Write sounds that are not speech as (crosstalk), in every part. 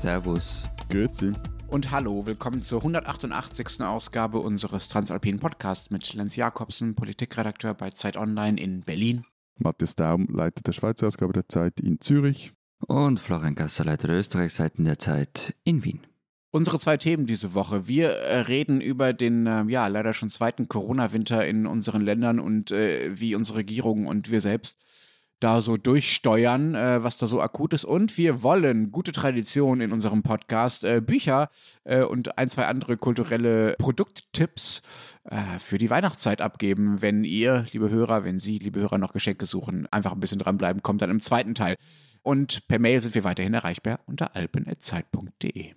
Servus. Grüezi. Und hallo, willkommen zur 188. Ausgabe unseres Transalpinen Podcasts mit Lenz Jakobsen, Politikredakteur bei Zeit Online in Berlin. Matthias Daum, Leiter der Schweizer Ausgabe der Zeit in Zürich. Und Florian Gasser, Leiter der Österreichseiten der Zeit in Wien. Unsere zwei Themen diese Woche. Wir äh, reden über den, äh, ja, leider schon zweiten Corona-Winter in unseren Ländern und äh, wie unsere Regierung und wir selbst da so durchsteuern, äh, was da so akut ist. Und wir wollen, gute Tradition in unserem Podcast, äh, Bücher äh, und ein, zwei andere kulturelle Produkttipps äh, für die Weihnachtszeit abgeben. Wenn ihr, liebe Hörer, wenn Sie, liebe Hörer, noch Geschenke suchen, einfach ein bisschen dranbleiben, kommt dann im zweiten Teil. Und per Mail sind wir weiterhin erreichbar unter alpen.zeit.de.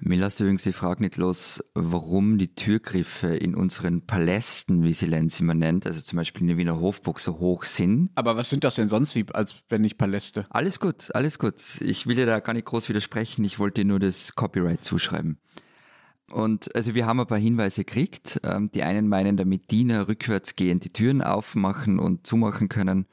Mir lässt übrigens die Frage nicht los, warum die Türgriffe in unseren Palästen, wie sie Lenz immer nennt, also zum Beispiel in der Wiener Hofburg, so hoch sind. Aber was sind das denn sonst wie, als wenn nicht Paläste? Alles gut, alles gut. Ich will dir da gar nicht groß widersprechen, ich wollte dir nur das Copyright zuschreiben. Und also wir haben ein paar Hinweise gekriegt. Ähm, die einen meinen, damit Diener rückwärts gehend die Türen aufmachen und zumachen können.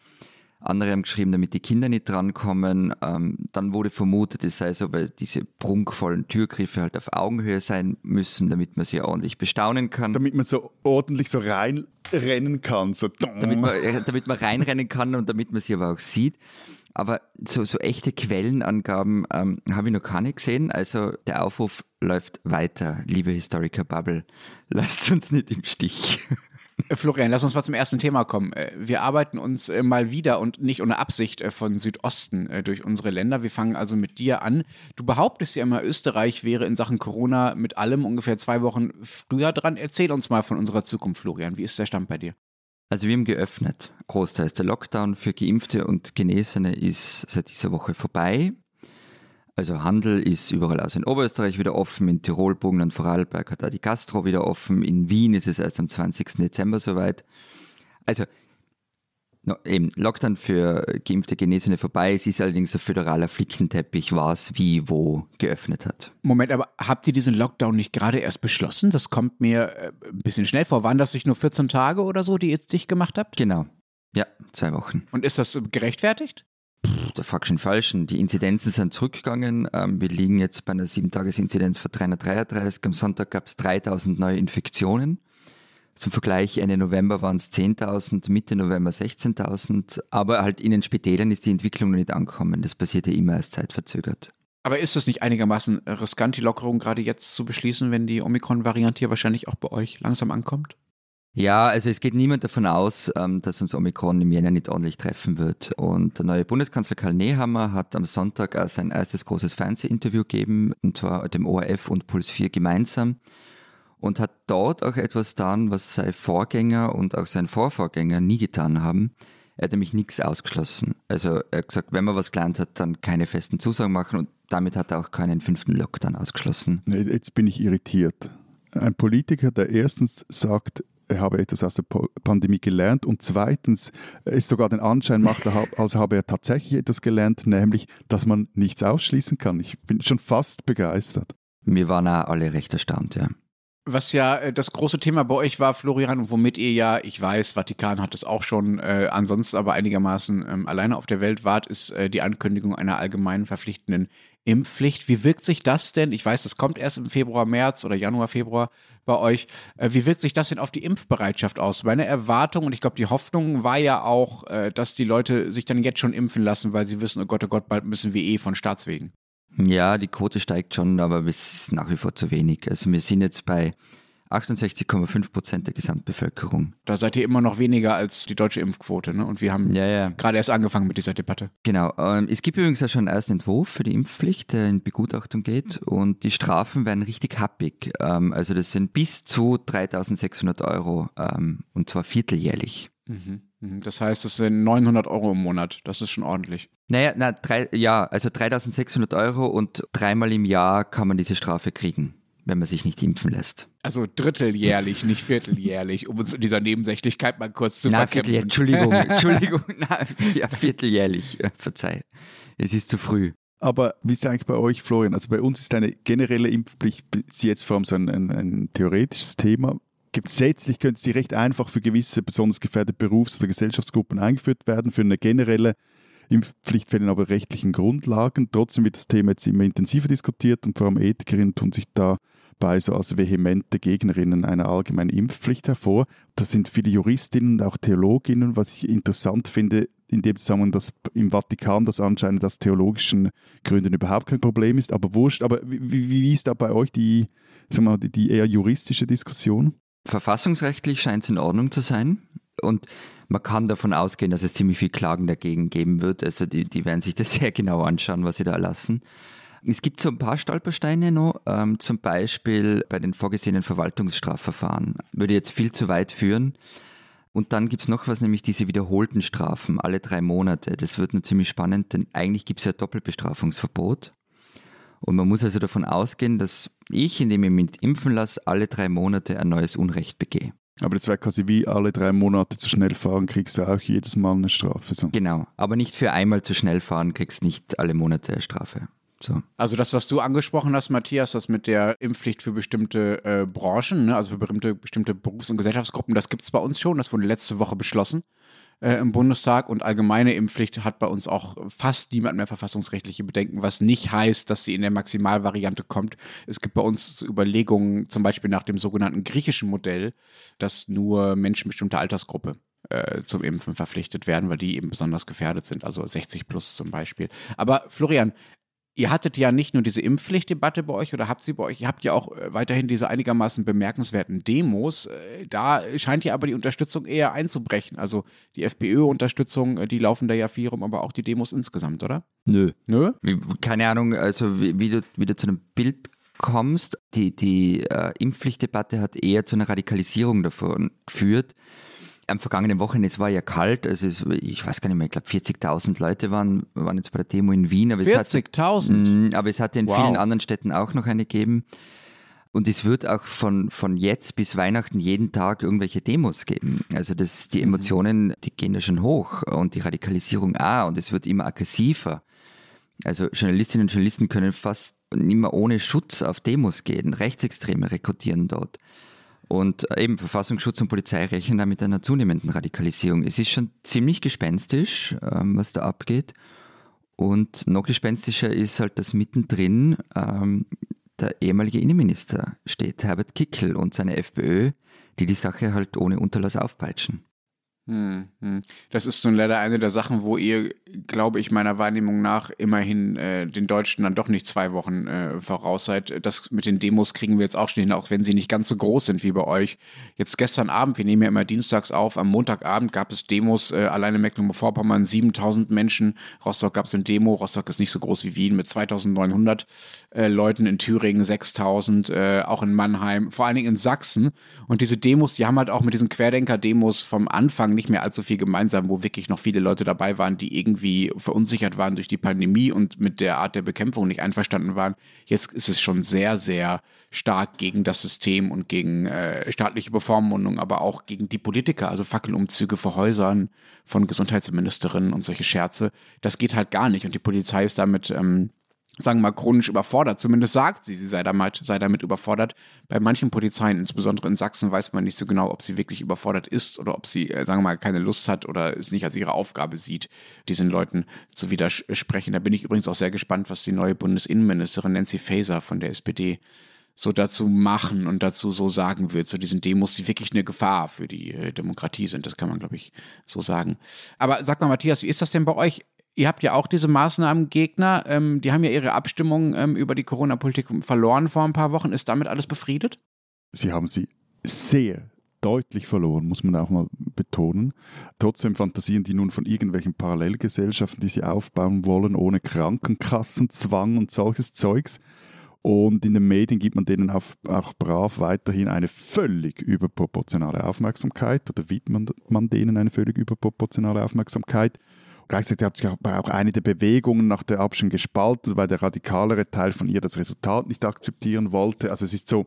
Andere haben geschrieben, damit die Kinder nicht drankommen. Ähm, dann wurde vermutet, es sei so, weil diese prunkvollen Türgriffe halt auf Augenhöhe sein müssen, damit man sie ordentlich bestaunen kann. Damit man so ordentlich so reinrennen kann. So. Damit man, äh, damit man reinrennen kann und damit man sie aber auch sieht. Aber so, so echte Quellenangaben ähm, habe ich noch keine gesehen. Also der Aufruf läuft weiter, liebe Historiker Bubble. Lasst uns nicht im Stich. Äh, Florian, lass uns mal zum ersten Thema kommen. Äh, wir arbeiten uns äh, mal wieder und nicht ohne Absicht von Südosten durch unsere Länder. Wir fangen also mit dir an. Du behauptest ja immer, Österreich wäre in Sachen Corona mit allem ungefähr zwei Wochen früher dran. Erzähl uns mal von unserer Zukunft, Florian. Wie ist der Stand bei dir? Also wir haben geöffnet. Großteils der Lockdown für Geimpfte und Genesene ist seit dieser Woche vorbei. Also Handel ist überall aus in Oberösterreich wieder offen, in Tirol, Burgen und Vorarlberg hat da die Gastro wieder offen, in Wien ist es erst am 20. Dezember soweit. Also no, eben Lockdown für geimpfte Genesene vorbei. Es ist allerdings ein föderaler Flickenteppich, was wie wo geöffnet hat. Moment, aber habt ihr diesen Lockdown nicht gerade erst beschlossen? Das kommt mir äh, ein bisschen schnell vor. Waren das nicht nur 14 Tage oder so, die ihr jetzt dicht gemacht habt? Genau. Ja, zwei Wochen. Und ist das gerechtfertigt? Der fuck schon falschen. Die Inzidenzen sind zurückgegangen. Ähm, wir liegen jetzt bei einer 7-Tages-Inzidenz von 333. Am Sonntag gab es 3000 neue Infektionen. Zum Vergleich, Ende November waren es 10.000, Mitte November 16.000. Aber halt in den Spitälern ist die Entwicklung noch nicht angekommen. Das passiert ja immer erst zeitverzögert. Aber ist es nicht einigermaßen riskant, die Lockerung gerade jetzt zu beschließen, wenn die Omikron-Variante hier wahrscheinlich auch bei euch langsam ankommt? Ja, also es geht niemand davon aus, ähm, dass uns Omikron im Jänner nicht ordentlich treffen wird. Und der neue Bundeskanzler Karl Nehammer hat am Sonntag auch sein erstes großes Fernsehinterview gegeben, und zwar dem ORF und Puls 4 gemeinsam. Und hat dort auch etwas getan, was sein Vorgänger und auch sein Vorvorgänger nie getan haben. Er hat nämlich nichts ausgeschlossen. Also er hat gesagt, wenn man was gelernt hat, dann keine festen Zusagen machen und damit hat er auch keinen fünften Lockdown ausgeschlossen. Jetzt bin ich irritiert. Ein Politiker, der erstens sagt, habe etwas aus der Pandemie gelernt und zweitens es sogar den Anschein macht, als habe er tatsächlich etwas gelernt, nämlich, dass man nichts ausschließen kann. Ich bin schon fast begeistert. Wir waren auch alle recht erstaunt, ja. Was ja äh, das große Thema bei euch war, Florian, und womit ihr ja, ich weiß, Vatikan hat es auch schon, äh, ansonsten aber einigermaßen ähm, alleine auf der Welt wart, ist äh, die Ankündigung einer allgemeinen verpflichtenden Impfpflicht. Wie wirkt sich das denn? Ich weiß, das kommt erst im Februar, März oder Januar, Februar bei euch. Äh, wie wirkt sich das denn auf die Impfbereitschaft aus? Meine Erwartung und ich glaube, die Hoffnung war ja auch, äh, dass die Leute sich dann jetzt schon impfen lassen, weil sie wissen, oh Gott, oh Gott, bald müssen wir eh von Staatswegen. Ja, die Quote steigt schon, aber es ist nach wie vor zu wenig. Also wir sind jetzt bei 68,5 Prozent der Gesamtbevölkerung. Da seid ihr immer noch weniger als die deutsche Impfquote, ne? Und wir haben ja, ja. gerade erst angefangen mit dieser Debatte. Genau. Ähm, es gibt übrigens auch schon einen ersten Entwurf für die Impfpflicht, der in Begutachtung geht. Und die Strafen werden richtig happig. Ähm, also das sind bis zu 3600 Euro ähm, und zwar vierteljährlich. Mhm. mhm. Das heißt, das sind 900 Euro im Monat. Das ist schon ordentlich. Naja, na, drei, ja, also 3600 Euro und dreimal im Jahr kann man diese Strafe kriegen, wenn man sich nicht impfen lässt. Also dritteljährlich, nicht vierteljährlich, um uns in dieser Nebensächlichkeit mal kurz zu na, verkämpfen. Entschuldigung, (laughs) Entschuldigung, na, ja, vierteljährlich, verzeih. Es ist zu früh. Aber wie ist es eigentlich bei euch, Florian? Also bei uns ist eine generelle Impfpflicht bis jetzt vor allem so ein, ein, ein theoretisches Thema. Gesetzlich könnte sie recht einfach für gewisse besonders gefährdete Berufs- oder Gesellschaftsgruppen eingeführt werden, für eine generelle Impfpflichtfällen aber rechtlichen Grundlagen. Trotzdem wird das Thema jetzt immer intensiver diskutiert und vor allem Ethikerinnen tun sich dabei so als vehemente Gegnerinnen einer allgemeinen Impfpflicht hervor. Das sind viele Juristinnen und auch Theologinnen, was ich interessant finde, in dem Zusammenhang, dass im Vatikan das anscheinend aus theologischen Gründen überhaupt kein Problem ist, aber wurscht. Aber wie, wie ist da bei euch die, sag mal, die eher juristische Diskussion? Verfassungsrechtlich scheint es in Ordnung zu sein. Und man kann davon ausgehen, dass es ziemlich viel Klagen dagegen geben wird. Also die, die werden sich das (laughs) sehr genau anschauen, was sie da erlassen. Es gibt so ein paar Stolpersteine noch, ähm, zum Beispiel bei den vorgesehenen Verwaltungsstrafverfahren. Würde jetzt viel zu weit führen. Und dann gibt es noch was, nämlich diese wiederholten Strafen, alle drei Monate. Das wird nur ziemlich spannend, denn eigentlich gibt es ja Doppelbestrafungsverbot. Und man muss also davon ausgehen, dass ich, indem ich mich impfen lasse, alle drei Monate ein neues Unrecht begehe. Aber das wäre quasi wie alle drei Monate zu schnell fahren, kriegst du auch jedes Mal eine Strafe. So. Genau, aber nicht für einmal zu schnell fahren, kriegst nicht alle Monate eine Strafe. So. Also das, was du angesprochen hast, Matthias, das mit der Impfpflicht für bestimmte äh, Branchen, ne, also für bestimmte, bestimmte Berufs- und Gesellschaftsgruppen, das gibt es bei uns schon. Das wurde letzte Woche beschlossen äh, im Bundestag und allgemeine Impfpflicht hat bei uns auch fast niemand mehr verfassungsrechtliche Bedenken, was nicht heißt, dass sie in der Maximalvariante kommt. Es gibt bei uns Überlegungen, zum Beispiel nach dem sogenannten griechischen Modell, dass nur Menschen bestimmter Altersgruppe äh, zum Impfen verpflichtet werden, weil die eben besonders gefährdet sind, also 60 plus zum Beispiel. Aber Florian, Ihr hattet ja nicht nur diese Impfpflichtdebatte bei euch oder habt sie bei euch, ihr habt ja auch äh, weiterhin diese einigermaßen bemerkenswerten Demos. Äh, da scheint ja aber die Unterstützung eher einzubrechen. Also die FPÖ-Unterstützung, äh, die laufen da ja viel rum, aber auch die Demos insgesamt, oder? Nö. Nö? Keine Ahnung, also wie, wie, du, wie du zu einem Bild kommst. Die, die äh, Impfpflichtdebatte hat eher zu einer Radikalisierung davon geführt am vergangenen Wochenende, es war ja kalt, also es, ich weiß gar nicht mehr, ich glaube 40.000 Leute waren, waren jetzt bei der Demo in Wien. 40.000? Mm, aber es hat in wow. vielen anderen Städten auch noch eine gegeben. Und es wird auch von, von jetzt bis Weihnachten jeden Tag irgendwelche Demos geben. Also das, die mhm. Emotionen, die gehen ja schon hoch und die Radikalisierung auch und es wird immer aggressiver. Also Journalistinnen und Journalisten können fast nicht mehr ohne Schutz auf Demos gehen. Rechtsextreme rekrutieren dort. Und eben Verfassungsschutz und Polizei rechnen da mit einer zunehmenden Radikalisierung. Es ist schon ziemlich gespenstisch, ähm, was da abgeht. Und noch gespenstischer ist halt, dass mittendrin ähm, der ehemalige Innenminister steht, Herbert Kickel und seine FPÖ, die die Sache halt ohne Unterlass aufpeitschen. Hm, hm. Das ist nun leider eine der Sachen, wo ihr, glaube ich, meiner Wahrnehmung nach immerhin äh, den Deutschen dann doch nicht zwei Wochen äh, voraus seid. Das mit den Demos kriegen wir jetzt auch schon hin, auch wenn sie nicht ganz so groß sind wie bei euch. Jetzt gestern Abend, wir nehmen ja immer dienstags auf, am Montagabend gab es Demos, äh, alleine Mecklenburg-Vorpommern 7000 Menschen, Rostock gab es eine Demo, Rostock ist nicht so groß wie Wien mit 2900 äh, Leuten, in Thüringen 6000, äh, auch in Mannheim, vor allen Dingen in Sachsen. Und diese Demos, die haben halt auch mit diesen Querdenker-Demos vom Anfang nicht mehr allzu viel gemeinsam, wo wirklich noch viele Leute dabei waren, die irgendwie verunsichert waren durch die Pandemie und mit der Art der Bekämpfung nicht einverstanden waren. Jetzt ist es schon sehr, sehr stark gegen das System und gegen äh, staatliche Bevormundung, aber auch gegen die Politiker, also Fackelumzüge vor Häusern von Gesundheitsministerinnen und solche Scherze. Das geht halt gar nicht und die Polizei ist damit ähm, sagen wir mal, chronisch überfordert. Zumindest sagt sie, sie sei damit, sei damit überfordert. Bei manchen Polizeien, insbesondere in Sachsen, weiß man nicht so genau, ob sie wirklich überfordert ist oder ob sie, äh, sagen wir mal, keine Lust hat oder es nicht als ihre Aufgabe sieht, diesen Leuten zu widersprechen. Da bin ich übrigens auch sehr gespannt, was die neue Bundesinnenministerin Nancy Faeser von der SPD so dazu machen und dazu so sagen wird, zu diesen Demos, die wirklich eine Gefahr für die äh, Demokratie sind. Das kann man, glaube ich, so sagen. Aber sag mal, Matthias, wie ist das denn bei euch? Ihr habt ja auch diese Maßnahmengegner, ähm, die haben ja ihre Abstimmung ähm, über die Corona-Politik verloren vor ein paar Wochen. Ist damit alles befriedet? Sie haben sie sehr deutlich verloren, muss man auch mal betonen. Trotzdem fantasieren die nun von irgendwelchen Parallelgesellschaften, die sie aufbauen wollen, ohne Krankenkassenzwang und solches Zeugs. Und in den Medien gibt man denen auch, auch brav weiterhin eine völlig überproportionale Aufmerksamkeit oder widmet man denen eine völlig überproportionale Aufmerksamkeit. Gleichzeitig hat sich auch eine der Bewegungen nach der Abstimmung gespalten, weil der radikalere Teil von ihr das Resultat nicht akzeptieren wollte. Also es ist so,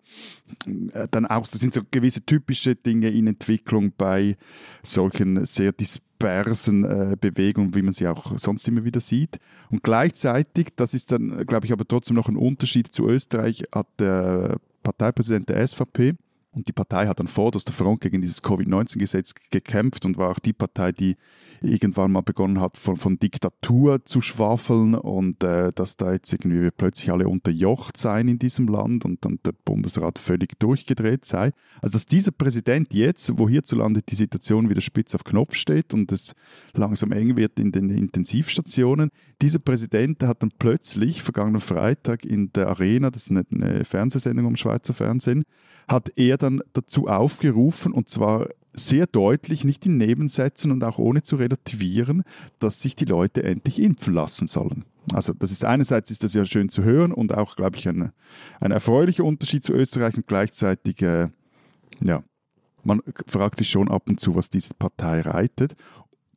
äh, dann auch, es sind so gewisse typische Dinge in Entwicklung bei solchen sehr dispersen äh, Bewegungen, wie man sie auch sonst immer wieder sieht. Und gleichzeitig, das ist dann, glaube ich, aber trotzdem noch ein Unterschied zu Österreich, hat der Parteipräsident der SVP, Und die Partei hat dann vorderster Front gegen dieses Covid-19-Gesetz gekämpft und war auch die Partei, die irgendwann mal begonnen hat, von, von Diktatur zu schwafeln und äh, dass da jetzt irgendwie wir plötzlich alle unterjocht seien in diesem Land und dann der Bundesrat völlig durchgedreht sei. Also dass dieser Präsident jetzt, wo hierzulande die Situation wieder spitz auf Knopf steht und es langsam eng wird in den Intensivstationen, dieser Präsident hat dann plötzlich vergangenen Freitag in der Arena, das ist eine, eine Fernsehsendung am Schweizer Fernsehen, hat er dann dazu aufgerufen, und zwar sehr deutlich, nicht in Nebensätzen und auch ohne zu relativieren, dass sich die Leute endlich impfen lassen sollen. Also das ist einerseits ist das ja schön zu hören und auch, glaube ich, ein, ein erfreulicher Unterschied zu Österreich und gleichzeitig, äh, ja, man fragt sich schon ab und zu, was diese Partei reitet.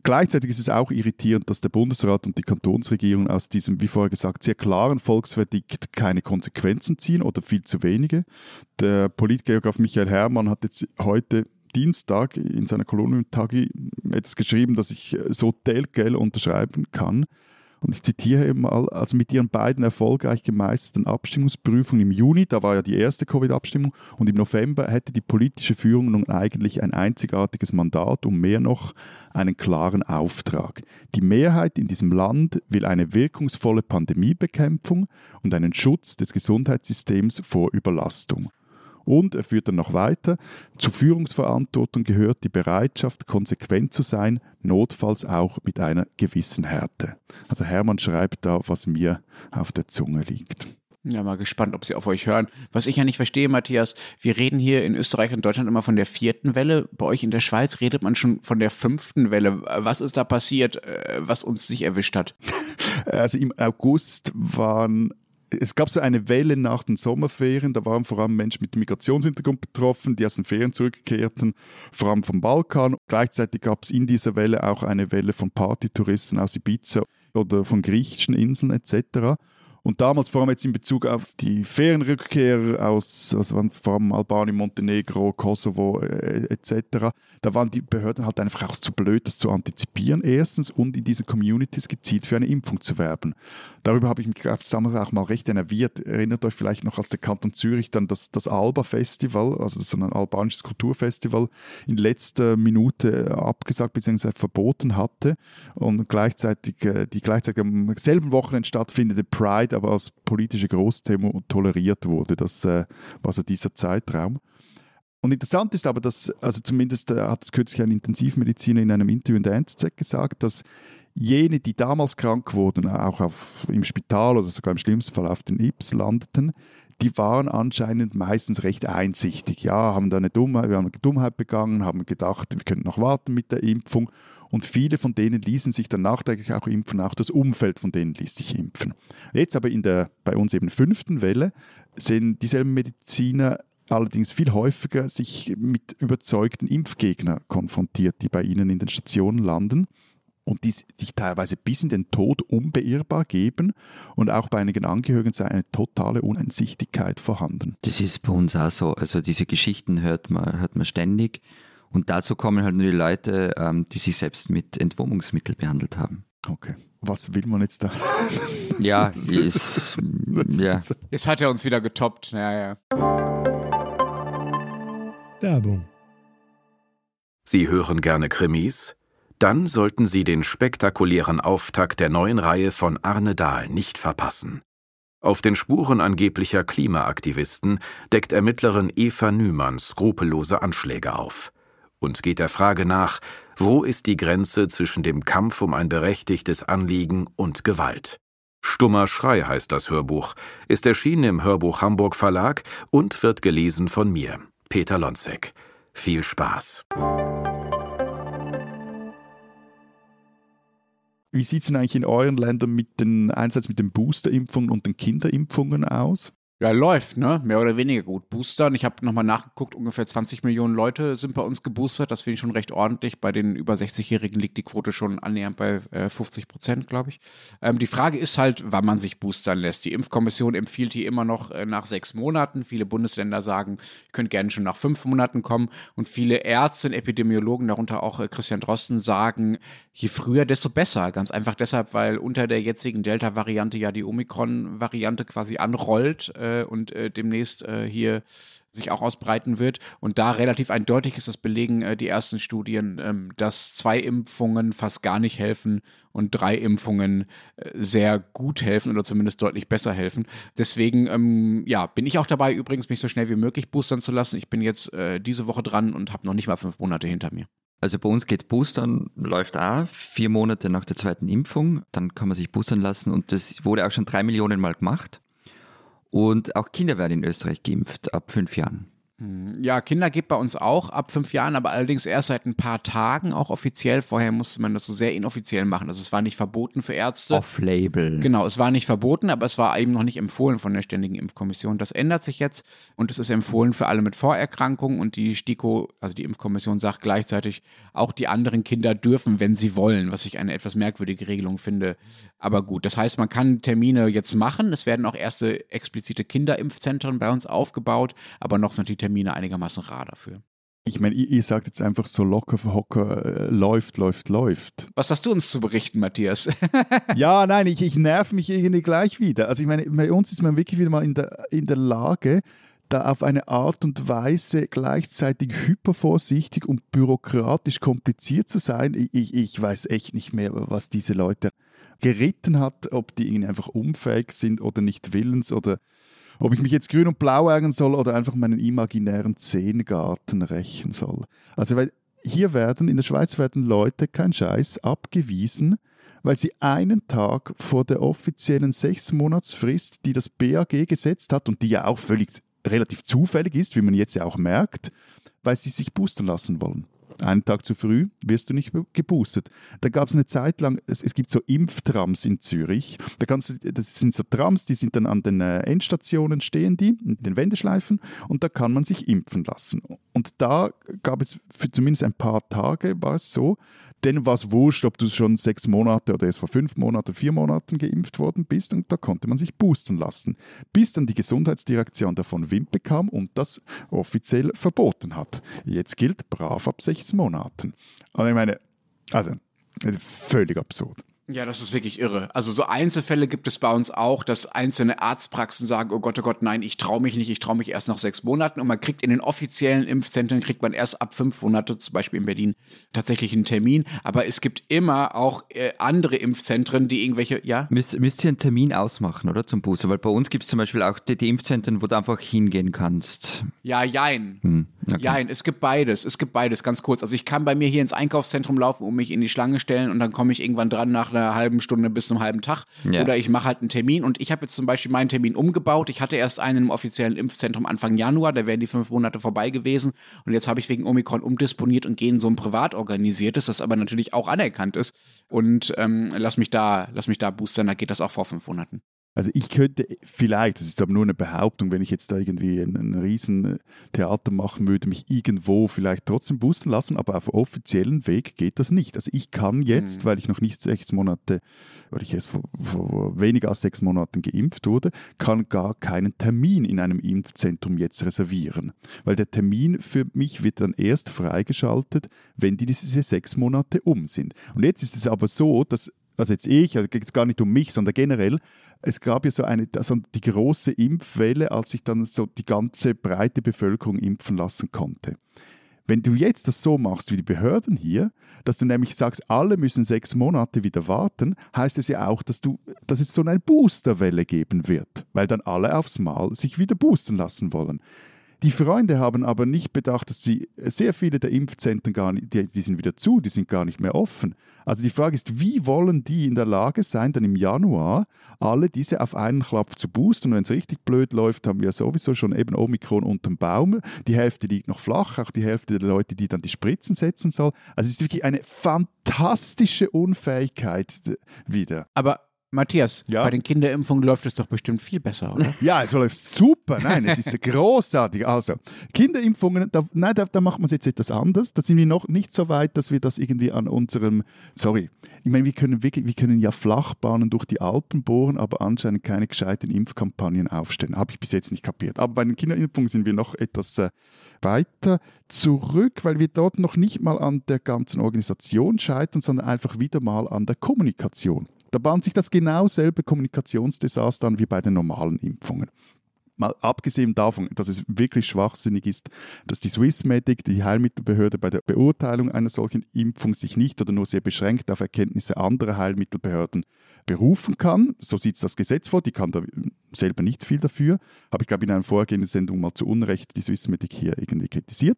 Gleichzeitig ist es auch irritierend, dass der Bundesrat und die Kantonsregierung aus diesem, wie vorher gesagt, sehr klaren Volksverdikt keine Konsequenzen ziehen oder viel zu wenige. Der Politgeograf Michael Herrmann hat jetzt heute Dienstag in seiner Kolumne im Tagi etwas geschrieben, dass ich so telgel unterschreiben kann. Und ich zitiere mal, also mit ihren beiden erfolgreich gemeisterten Abstimmungsprüfungen im Juni, da war ja die erste Covid-Abstimmung, und im November hätte die politische Führung nun eigentlich ein einzigartiges Mandat und mehr noch einen klaren Auftrag. Die Mehrheit in diesem Land will eine wirkungsvolle Pandemiebekämpfung und einen Schutz des Gesundheitssystems vor Überlastung. Und er führt dann noch weiter, zur Führungsverantwortung gehört die Bereitschaft, konsequent zu sein, notfalls auch mit einer gewissen Härte. Also Hermann schreibt da, was mir auf der Zunge liegt. Ja, mal gespannt, ob sie auf euch hören. Was ich ja nicht verstehe, Matthias, wir reden hier in Österreich und Deutschland immer von der vierten Welle. Bei euch in der Schweiz redet man schon von der fünften Welle. Was ist da passiert, äh, was uns nicht erwischt hat? (laughs) Also im August waren es gab so eine Welle nach den Sommerferien, da waren vor allem Menschen mit Migrationshintergrund betroffen, die aus den Ferien zurückkehrten, vor allem vom Balkan. Gleichzeitig gab es in dieser Welle auch eine Welle von Partytouristen aus Ibiza oder von griechischen Inseln etc. Und damals, vor allem jetzt in Bezug auf die Ferienrückkehrer aus also vor allem Albanien, Montenegro, Kosovo äh, etc., da waren die Behörden halt einfach auch zu blöd, das zu antizipieren, erstens, und in diesen Communities gezielt für eine Impfung zu werben. Darüber habe ich mich, glaube ich, damals auch mal recht enerviert. Erinnert euch vielleicht noch, als der Kanton Zürich dann das, das Alba-Festival, also das ein albanisches Kulturfestival, in letzter Minute abgesagt bzw. verboten hatte und gleichzeitig, äh, die gleichzeitig am selben Wochenende stattfindende Pride Zeit aber als politische Großthema toleriert wurde. Das äh, war so dieser Zeitraum. Und interessant ist aber, dass, also zumindest äh, hat es kürzlich ein Intensivmediziner in einem Interview in der NZZ gesagt, dass jene, die damals krank wurden, auch auf, im Spital oder sogar im schlimmsten Fall auf den IPS landeten, die waren anscheinend meistens recht einsichtig. Ja, haben da eine Dummheit, wir haben eine Dummheit begangen, haben gedacht, wir könnten noch warten mit der Impfung und viele von denen ließen sich dann nachträglich auch impfen, auch das Umfeld von denen ließ sich impfen. Jetzt aber in der bei uns eben fünften Welle sind dieselben Mediziner allerdings viel häufiger sich mit überzeugten Impfgegnern konfrontiert, die bei ihnen in den Stationen landen und die sich teilweise bis in den Tod unbeirrbar geben und auch bei einigen Angehörigen sei eine totale Uneinsichtigkeit vorhanden. Das ist bei uns auch so. Also diese Geschichten hört man, hört man ständig. Und dazu kommen halt nur die Leute, ähm, die sich selbst mit Entwurmungsmittel behandelt haben. Okay. Was will man jetzt da? (laughs) ja, ist, ja. Jetzt hat er uns wieder getoppt. Ja, ja. Werbung. Sie hören gerne Krimis? Dann sollten Sie den spektakulären Auftakt der neuen Reihe von Arne Dahl nicht verpassen. Auf den Spuren angeblicher Klimaaktivisten deckt Ermittlerin Eva Nümann skrupellose Anschläge auf und geht der Frage nach, wo ist die Grenze zwischen dem Kampf um ein berechtigtes Anliegen und Gewalt. Stummer Schrei heißt das Hörbuch, ist erschienen im Hörbuch Hamburg Verlag und wird gelesen von mir, Peter Lonzek. Viel Spaß. Wie sieht es denn eigentlich in euren Ländern mit den Einsatz mit den Boosterimpfungen und den Kinderimpfungen aus? Ja, läuft, ne? Mehr oder weniger gut. Boostern, ich habe nochmal nachgeguckt, ungefähr 20 Millionen Leute sind bei uns geboostert. Das finde ich schon recht ordentlich. Bei den über 60-Jährigen liegt die Quote schon annähernd bei äh, 50 Prozent, glaube ich. Ähm, die Frage ist halt, wann man sich boostern lässt. Die Impfkommission empfiehlt hier immer noch äh, nach sechs Monaten. Viele Bundesländer sagen, ihr könnt gerne schon nach fünf Monaten kommen. Und viele Ärzte und Epidemiologen, darunter auch äh, Christian Drosten, sagen, je früher, desto besser. Ganz einfach deshalb, weil unter der jetzigen Delta-Variante ja die Omikron-Variante quasi anrollt. Äh, und äh, demnächst äh, hier sich auch ausbreiten wird. Und da relativ eindeutig ist das belegen äh, die ersten Studien, ähm, dass zwei Impfungen fast gar nicht helfen und drei Impfungen äh, sehr gut helfen oder zumindest deutlich besser helfen. Deswegen ähm, ja, bin ich auch dabei, übrigens mich so schnell wie möglich boostern zu lassen. Ich bin jetzt äh, diese Woche dran und habe noch nicht mal fünf Monate hinter mir. Also bei uns geht Boostern, läuft auch vier Monate nach der zweiten Impfung. Dann kann man sich boostern lassen und das wurde auch schon drei Millionen Mal gemacht. Und auch Kinder werden in Österreich geimpft ab fünf Jahren. Hm, ja, Kinder geht bei uns auch ab fünf Jahren, aber allerdings erst seit ein paar Tagen auch offiziell. Vorher musste man das so sehr inoffiziell machen. Also es war nicht verboten für Ärzte. Off-Label. Genau, es war nicht verboten, aber es war eben noch nicht empfohlen von der Ständigen Impfkommission. Das ändert sich jetzt und es ist empfohlen für alle mit Vorerkrankungen und die STIKO, also die Impfkommission, sagt gleichzeitig, auch die anderen Kinder dürfen, wenn sie wollen, was ich eine etwas merkwürdige Regelung finde. Aber gut, das heißt, man kann Termine jetzt machen. Es werden auch erste explizite Kinderimpfzentren bei uns aufgebaut, aber noch sind die Termine einigermaßen rar dafür. Ich meine, ihr, ihr, sagt jetzt einfach so locker für Hocker, äh, läuft, läuft, läuft. Was hast du uns zu berichten, Matthias? (laughs) ja, nein, ich, ich nerv mich irgendwie gleich wieder. Also ich meine, bei uns ist man wirklich wieder mal in der, in der Lage, da auf eine Art und Weise gleichzeitig hypervorsichtig und bürokratisch kompliziert zu sein. Ich, ich weiß echt nicht mehr, was diese Leute geritten hat, ob die irgendwie einfach unfähig sind oder nicht willens oder ob ich mich jetzt grün und blau ärgern soll oder einfach meinen imaginären Zehngarten rächen soll. Also, weil hier werden, in der Schweiz werden Leute, kein Scheiß, abgewiesen, weil sie einen Tag vor der offiziellen Sechsmonatsfrist, die das BAG gesetzt hat und die ja auch völlig relativ zufällig ist, wie man jetzt ja auch merkt, weil sie sich boostern lassen wollen einen Tag zu früh wirst du nicht geboostet. Da gab es eine Zeit lang, es, es, gibt so Impftrams in Zürich. Da kannst du, das sind so Trams, die sind dann an den äh, Endstationen stehen, die, in den Wendeschleifen, und da kann man sich impfen lassen. Und da gab es für zumindest ein paar Tage war es so, denen war es wurscht, ob du schon sechs Monate oder erst vor fünf Monaten, vier Monaten geimpft worden bist und da konnte man sich boosten lassen, bis dann die Gesundheitsdirektion davon Wind bekam und das offiziell verboten hat. Jetzt gilt brav ab sechs Monaten. Und ich meine, also völlig absurd. Ja, das ist wirklich irre. Also so Einzelfälle gibt es bei uns auch, dass einzelne Arztpraxen sagen, oh Gott, oh Gott, nein, ich traue mich nicht, ich traue mich erst nach sechs Monaten. Und man kriegt in den offiziellen Impfzentren, kriegt man erst ab fünf Monate, zum Beispiel in Berlin, tatsächlich einen Termin. Aber es gibt immer auch äh, andere Impfzentren, die irgendwelche, ja? Müsst, müsst ihr einen Termin ausmachen, oder, zum Booster? Weil bei uns gibt es zum Beispiel auch die, die, Impfzentren, wo du einfach hingehen kannst. Ja, jein. Hm, okay. Jein, es gibt beides, es gibt beides, ganz kurz. Also ich kann bei mir hier ins Einkaufszentrum laufen und mich in die Schlange stellen und dann komme ich irgendwann dran nach einer einer halben Stunde bis zum halben Tag. Ja. Oder ich mache halt einen Termin und ich habe jetzt zum Beispiel meinen Termin umgebaut. Ich hatte erst einen im offiziellen Impfzentrum Anfang Januar, da wären die fünf Monate vorbei gewesen. Und jetzt habe ich wegen Omikron umdisponiert und gehe in so ein privat organisiertes, das aber natürlich auch anerkannt ist. Und ähm, lass mich da, lass mich da boostern, da geht das auch vor fünf Monaten. Also ich könnte vielleicht, das ist aber nur eine Behauptung, wenn ich jetzt da irgendwie einen, einen riesen Theater machen würde, mich irgendwo vielleicht trotzdem boosten lassen, aber auf offiziellen Weg geht das nicht. Also ich kann jetzt, mhm. weil ich noch nicht sechs Monate, weil ich erst vor, vor, weniger als sechs Monaten geimpft wurde, kann gar keinen Termin in einem Impfzentrum jetzt reservieren. Weil der Termin für mich wird dann erst freigeschaltet, wenn die diese sechs Monate um sind. Und jetzt ist es aber so, dass also jetzt ich, also geht es gar nicht um mich, sondern generell, es gab ja so eine, also die große Impfwelle, als sich dann so die ganze breite Bevölkerung impfen lassen konnte. Wenn du jetzt das so machst wie die Behörden hier, dass du nämlich sagst, alle müssen sechs Monate wieder warten, heißt es ja auch, dass, du, dass es so eine Boosterwelle geben wird, weil dann alle aufs Mal sich wieder boosten lassen wollen. Die Freunde haben aber nicht bedacht, dass sie sehr viele der Impfzentren gar nicht, die, die, sind wieder zu, die sind gar nicht mehr offen. Also die Frage ist, wie wollen die in der Lage sein, dann im Januar alle diese auf einen Klapp zu boosten? Und wenn es richtig blöd läuft, haben wir sowieso schon eben Omikron unterm Baum. Die Hälfte liegt noch flach, auch die Hälfte der Leute, die dann die Spritzen setzen soll. Also es ist wirklich eine fantastische Unfähigkeit wieder. Aber Matthias, ja? bei den Kinderimpfungen läuft es doch bestimmt viel besser, oder? (laughs) Ja, es läuft super. Nein, es ist großartig. Also, Kinderimpfungen, da, nein, da, da macht man es jetzt etwas anders. Da sind wir noch nicht so weit, dass wir das irgendwie an unserem, sorry, ich meine, wir können, wirklich, wir können ja Flachbahnen durch die Alpen bohren, aber anscheinend keine gescheiten Impfkampagnen aufstellen. Habe ich bis jetzt nicht kapiert. Aber bei den Kinderimpfungen sind wir noch etwas äh, weiter zurück, weil wir dort noch nicht mal an der ganzen Organisation scheitern, sondern einfach wieder mal an der Kommunikation. Da bahnt sich das genau selbe Kommunikationsdesaster an wie bei den normalen Impfungen. Mal abgesehen davon, dass es wirklich schwachsinnig ist, dass die Swissmedic, die Heilmittelbehörde, bei der Beurteilung einer solchen Impfung sich nicht oder nur sehr beschränkt auf Erkenntnisse anderer Heilmittelbehörden berufen kann. So sieht das Gesetz vor. Die kann da selber nicht viel dafür. Habe ich, glaube ich, in einer vorgehenden Sendung mal zu Unrecht die Swissmedic hier irgendwie kritisiert.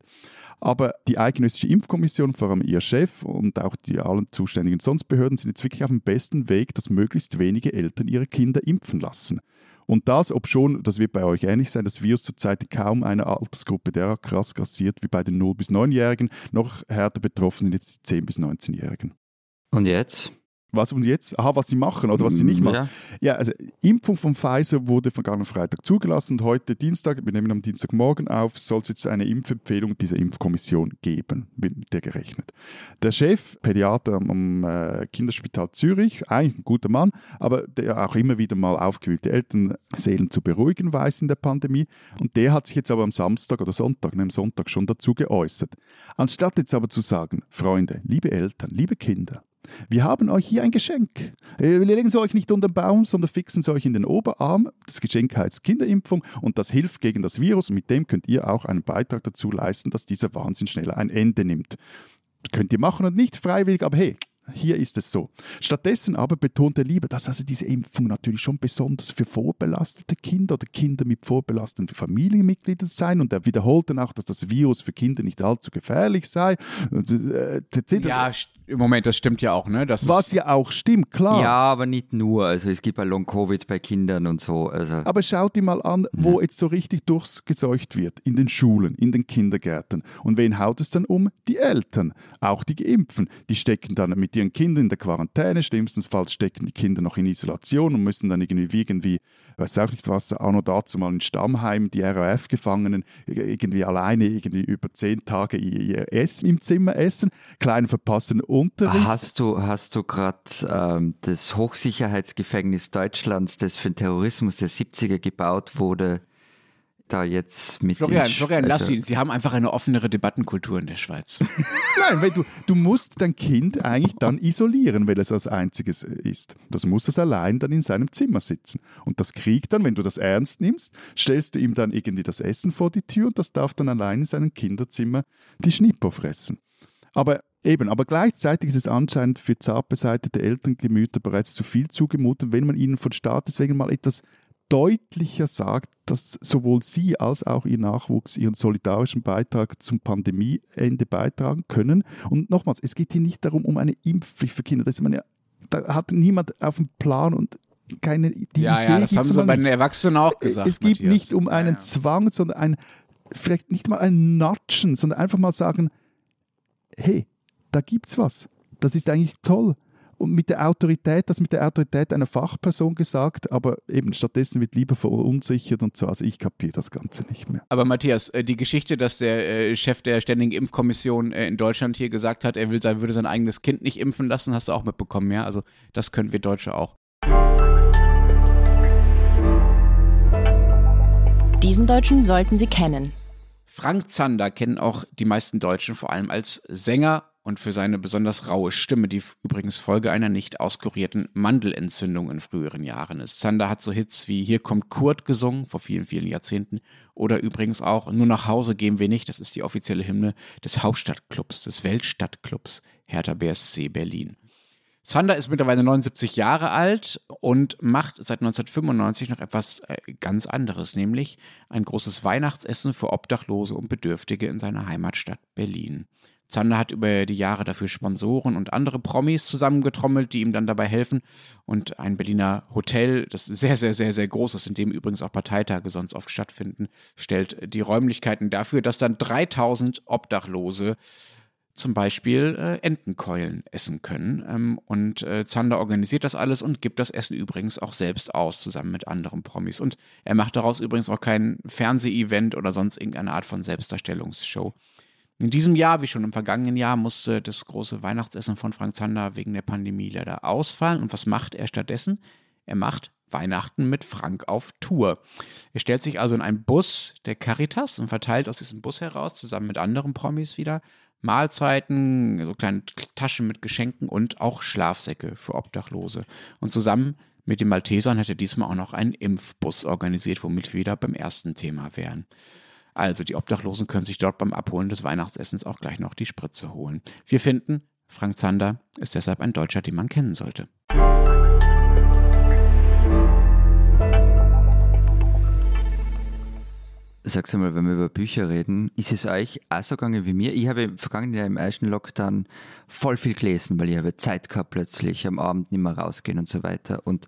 Aber die Eidgenössische Impfkommission, vor allem ihr Chef und auch die allen zuständigen sonst Behörden sind jetzt wirklich auf dem besten Weg, dass möglichst wenige Eltern ihre Kinder impfen lassen. Und das, ob schon, das wird bei euch ähnlich sein, das Virus zurzeit in kaum einer Altersgruppe derart krass grassiert wie bei den 0- bis 9-Jährigen, noch härter betroffen sind jetzt die 10- bis 19-Jährigen. Und jetzt? Was und jetzt? Aha, was sie machen oder was sie nicht machen. Ja, ja also Impfung von Pfizer wurde vergangenen Freitag zugelassen und heute Dienstag, wir nehmen am Dienstagmorgen auf, soll es jetzt eine Impfempfehlung dieser Impfkommission geben, mit der gerechnet. Der Chef, Pädiater am äh, Kinderspital Zürich, eigentlich ein guter Mann, aber der auch immer wieder mal aufgewühlte Elternseelen zu beruhigen weiß in der Pandemie und der hat sich jetzt aber am Samstag oder Sonntag, ne, am Sonntag schon dazu geäußert. Anstatt jetzt aber zu sagen, Freunde, liebe Eltern, liebe Kinder, wir haben euch hier ein Geschenk. Wir legen es euch nicht unter den Baum, sondern fixen es euch in den Oberarm. Das Geschenk heißt Kinderimpfung und das hilft gegen das Virus. Mit dem könnt ihr auch einen Beitrag dazu leisten, dass dieser Wahnsinn schneller ein Ende nimmt. Könnt ihr machen und nicht freiwillig, aber hey, hier ist es so. Stattdessen aber betont er lieber, dass also diese Impfung natürlich schon besonders für vorbelastete Kinder oder Kinder mit vorbelasteten Familienmitgliedern sein und er wiederholt dann auch, dass das Virus für Kinder nicht allzu gefährlich sei. Äh, ja, im Moment, das stimmt ja auch, ne? Das Was ja auch stimmt, klar. Ja, aber nicht nur. Also es gibt ja Long-Covid bei Kindern und so. Also. Aber schaut dir mal an, wo jetzt so richtig durchgeseucht wird. In den Schulen, in den Kindergärten. Und wen haut es dann um? Die Eltern. Auch die Geimpften. Die stecken dann mit ihren Kindern in der Quarantäne. Schlimmstenfalls stecken die Kinder noch in Isolation und müssen dann irgendwie, irgendwie weiß auch nicht was, auch noch dazu mal in Stammheim, die RAF-Gefangenen, irgendwie alleine irgendwie über zehn Tage ihr Essen im Zimmer essen. Kleinen verpassen Unterricht. Hast du, hast du gerade ähm, das Hochsicherheitsgefängnis Deutschlands, das für den Terrorismus der 70er gebaut wurde, da jetzt mit Florian, Florian, also, lass ihn. Sie haben einfach eine offenere Debattenkultur in der Schweiz. (laughs) Nein, weil du, du musst dein Kind eigentlich dann isolieren, weil es als einziges ist. Das muss es allein dann in seinem Zimmer sitzen. Und das kriegt dann, wenn du das ernst nimmst, stellst du ihm dann irgendwie das Essen vor die Tür und das darf dann allein in seinem Kinderzimmer die Schnippo fressen. Aber Eben, aber gleichzeitig ist es anscheinend für zart beseitete Elterngemüter bereits zu viel zugemutet, wenn man ihnen von Staat wegen mal etwas deutlicher sagt, dass sowohl Sie als auch Ihr Nachwuchs Ihren solidarischen Beitrag zum Pandemieende beitragen können. Und nochmals, es geht hier nicht darum, um eine Impfpflicht für Kinder. Das man ja, da hat niemand auf dem Plan und keine die Ja, Idee ja, das haben sie bei den Erwachsenen auch gesagt. Es geht nicht um einen ja, ja. Zwang, sondern ein, vielleicht nicht mal ein Natschen, sondern einfach mal sagen, hey, da gibt's was. Das ist eigentlich toll und mit der Autorität, das mit der Autorität einer Fachperson gesagt, aber eben stattdessen wird lieber verunsichert und so. Also ich kapiere das Ganze nicht mehr. Aber Matthias, äh, die Geschichte, dass der äh, Chef der Ständigen Impfkommission äh, in Deutschland hier gesagt hat, er will sein, würde sein eigenes Kind nicht impfen lassen, hast du auch mitbekommen, ja? Also das können wir Deutsche auch. Diesen Deutschen sollten Sie kennen. Frank Zander kennen auch die meisten Deutschen vor allem als Sänger und für seine besonders raue Stimme, die übrigens Folge einer nicht auskurierten Mandelentzündung in früheren Jahren ist. Zander hat so Hits wie Hier kommt Kurt gesungen, vor vielen, vielen Jahrzehnten, oder übrigens auch Nur nach Hause gehen wir nicht, das ist die offizielle Hymne des Hauptstadtclubs, des Weltstadtclubs Hertha BSC Berlin. Zander ist mittlerweile 79 Jahre alt und macht seit 1995 noch etwas äh, ganz anderes, nämlich ein großes Weihnachtsessen für Obdachlose und Bedürftige in seiner Heimatstadt Berlin. Zander hat über die Jahre dafür Sponsoren und andere Promis zusammengetrommelt, die ihm dann dabei helfen. Und ein Berliner Hotel, das sehr, sehr, sehr, sehr groß ist, in dem übrigens auch Parteitage sonst oft stattfinden, stellt die Räumlichkeiten dafür, dass dann 3000 Obdachlose zum Beispiel äh, Entenkeulen essen können. Ähm, und äh, Zander organisiert das alles und gibt das Essen übrigens auch selbst aus, zusammen mit anderen Promis. Und er macht daraus übrigens auch kein Fernsehevent oder sonst irgendeine Art von Selbstdarstellungsshow. In diesem Jahr, wie schon im vergangenen Jahr, musste das große Weihnachtsessen von Frank Zander wegen der Pandemie leider ausfallen. Und was macht er stattdessen? Er macht Weihnachten mit Frank auf Tour. Er stellt sich also in einen Bus der Caritas und verteilt aus diesem Bus heraus, zusammen mit anderen Promis wieder, Mahlzeiten, so kleine Taschen mit Geschenken und auch Schlafsäcke für Obdachlose. Und zusammen mit den Maltesern hätte diesmal auch noch einen Impfbus organisiert, womit wir wieder beim ersten Thema wären. Also die Obdachlosen können sich dort beim Abholen des Weihnachtsessens auch gleich noch die Spritze holen. Wir finden, Frank Zander ist deshalb ein Deutscher, den man kennen sollte. Sag's mal, wenn wir über Bücher reden, ist es euch auch so gegangen wie mir? Ich habe im vergangenen Jahr im ersten Lockdown voll viel gelesen, weil ich habe Zeit gehabt plötzlich, am Abend nicht mehr rausgehen und so weiter. Und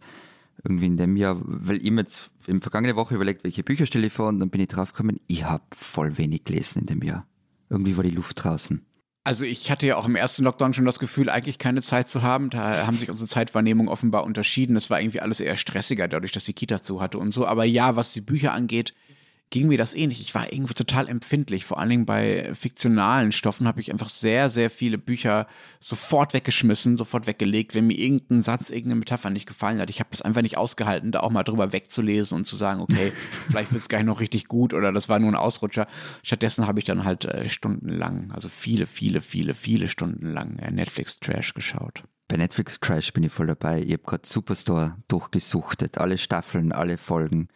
irgendwie in dem Jahr, weil ich mir jetzt in vergangene Woche überlegt, welche Bücher stelle ich vor und dann bin ich draufgekommen, ich habe voll wenig gelesen in dem Jahr. Irgendwie war die Luft draußen. Also ich hatte ja auch im ersten Lockdown schon das Gefühl, eigentlich keine Zeit zu haben. Da haben sich unsere Zeitwahrnehmungen offenbar unterschieden. Es war irgendwie alles eher stressiger, dadurch, dass die Kita zu hatte und so. Aber ja, was die Bücher angeht, ging mir das ähnlich. Ich war irgendwie total empfindlich. Vor allen Dingen bei fiktionalen Stoffen habe ich einfach sehr, sehr viele Bücher sofort weggeschmissen, sofort weggelegt, wenn mir irgendein Satz, irgendeine Metapher nicht gefallen hat. Ich habe das einfach nicht ausgehalten, da auch mal drüber wegzulesen und zu sagen, okay, (laughs) vielleicht wird es gleich noch richtig gut oder das war nur ein Ausrutscher. Stattdessen habe ich dann halt äh, stundenlang, also viele, viele, viele, viele Stunden lang äh, Netflix-Trash geschaut. Bei Netflix Trash bin ich voll dabei. Ich habe gerade Superstore durchgesuchtet, alle Staffeln, alle Folgen.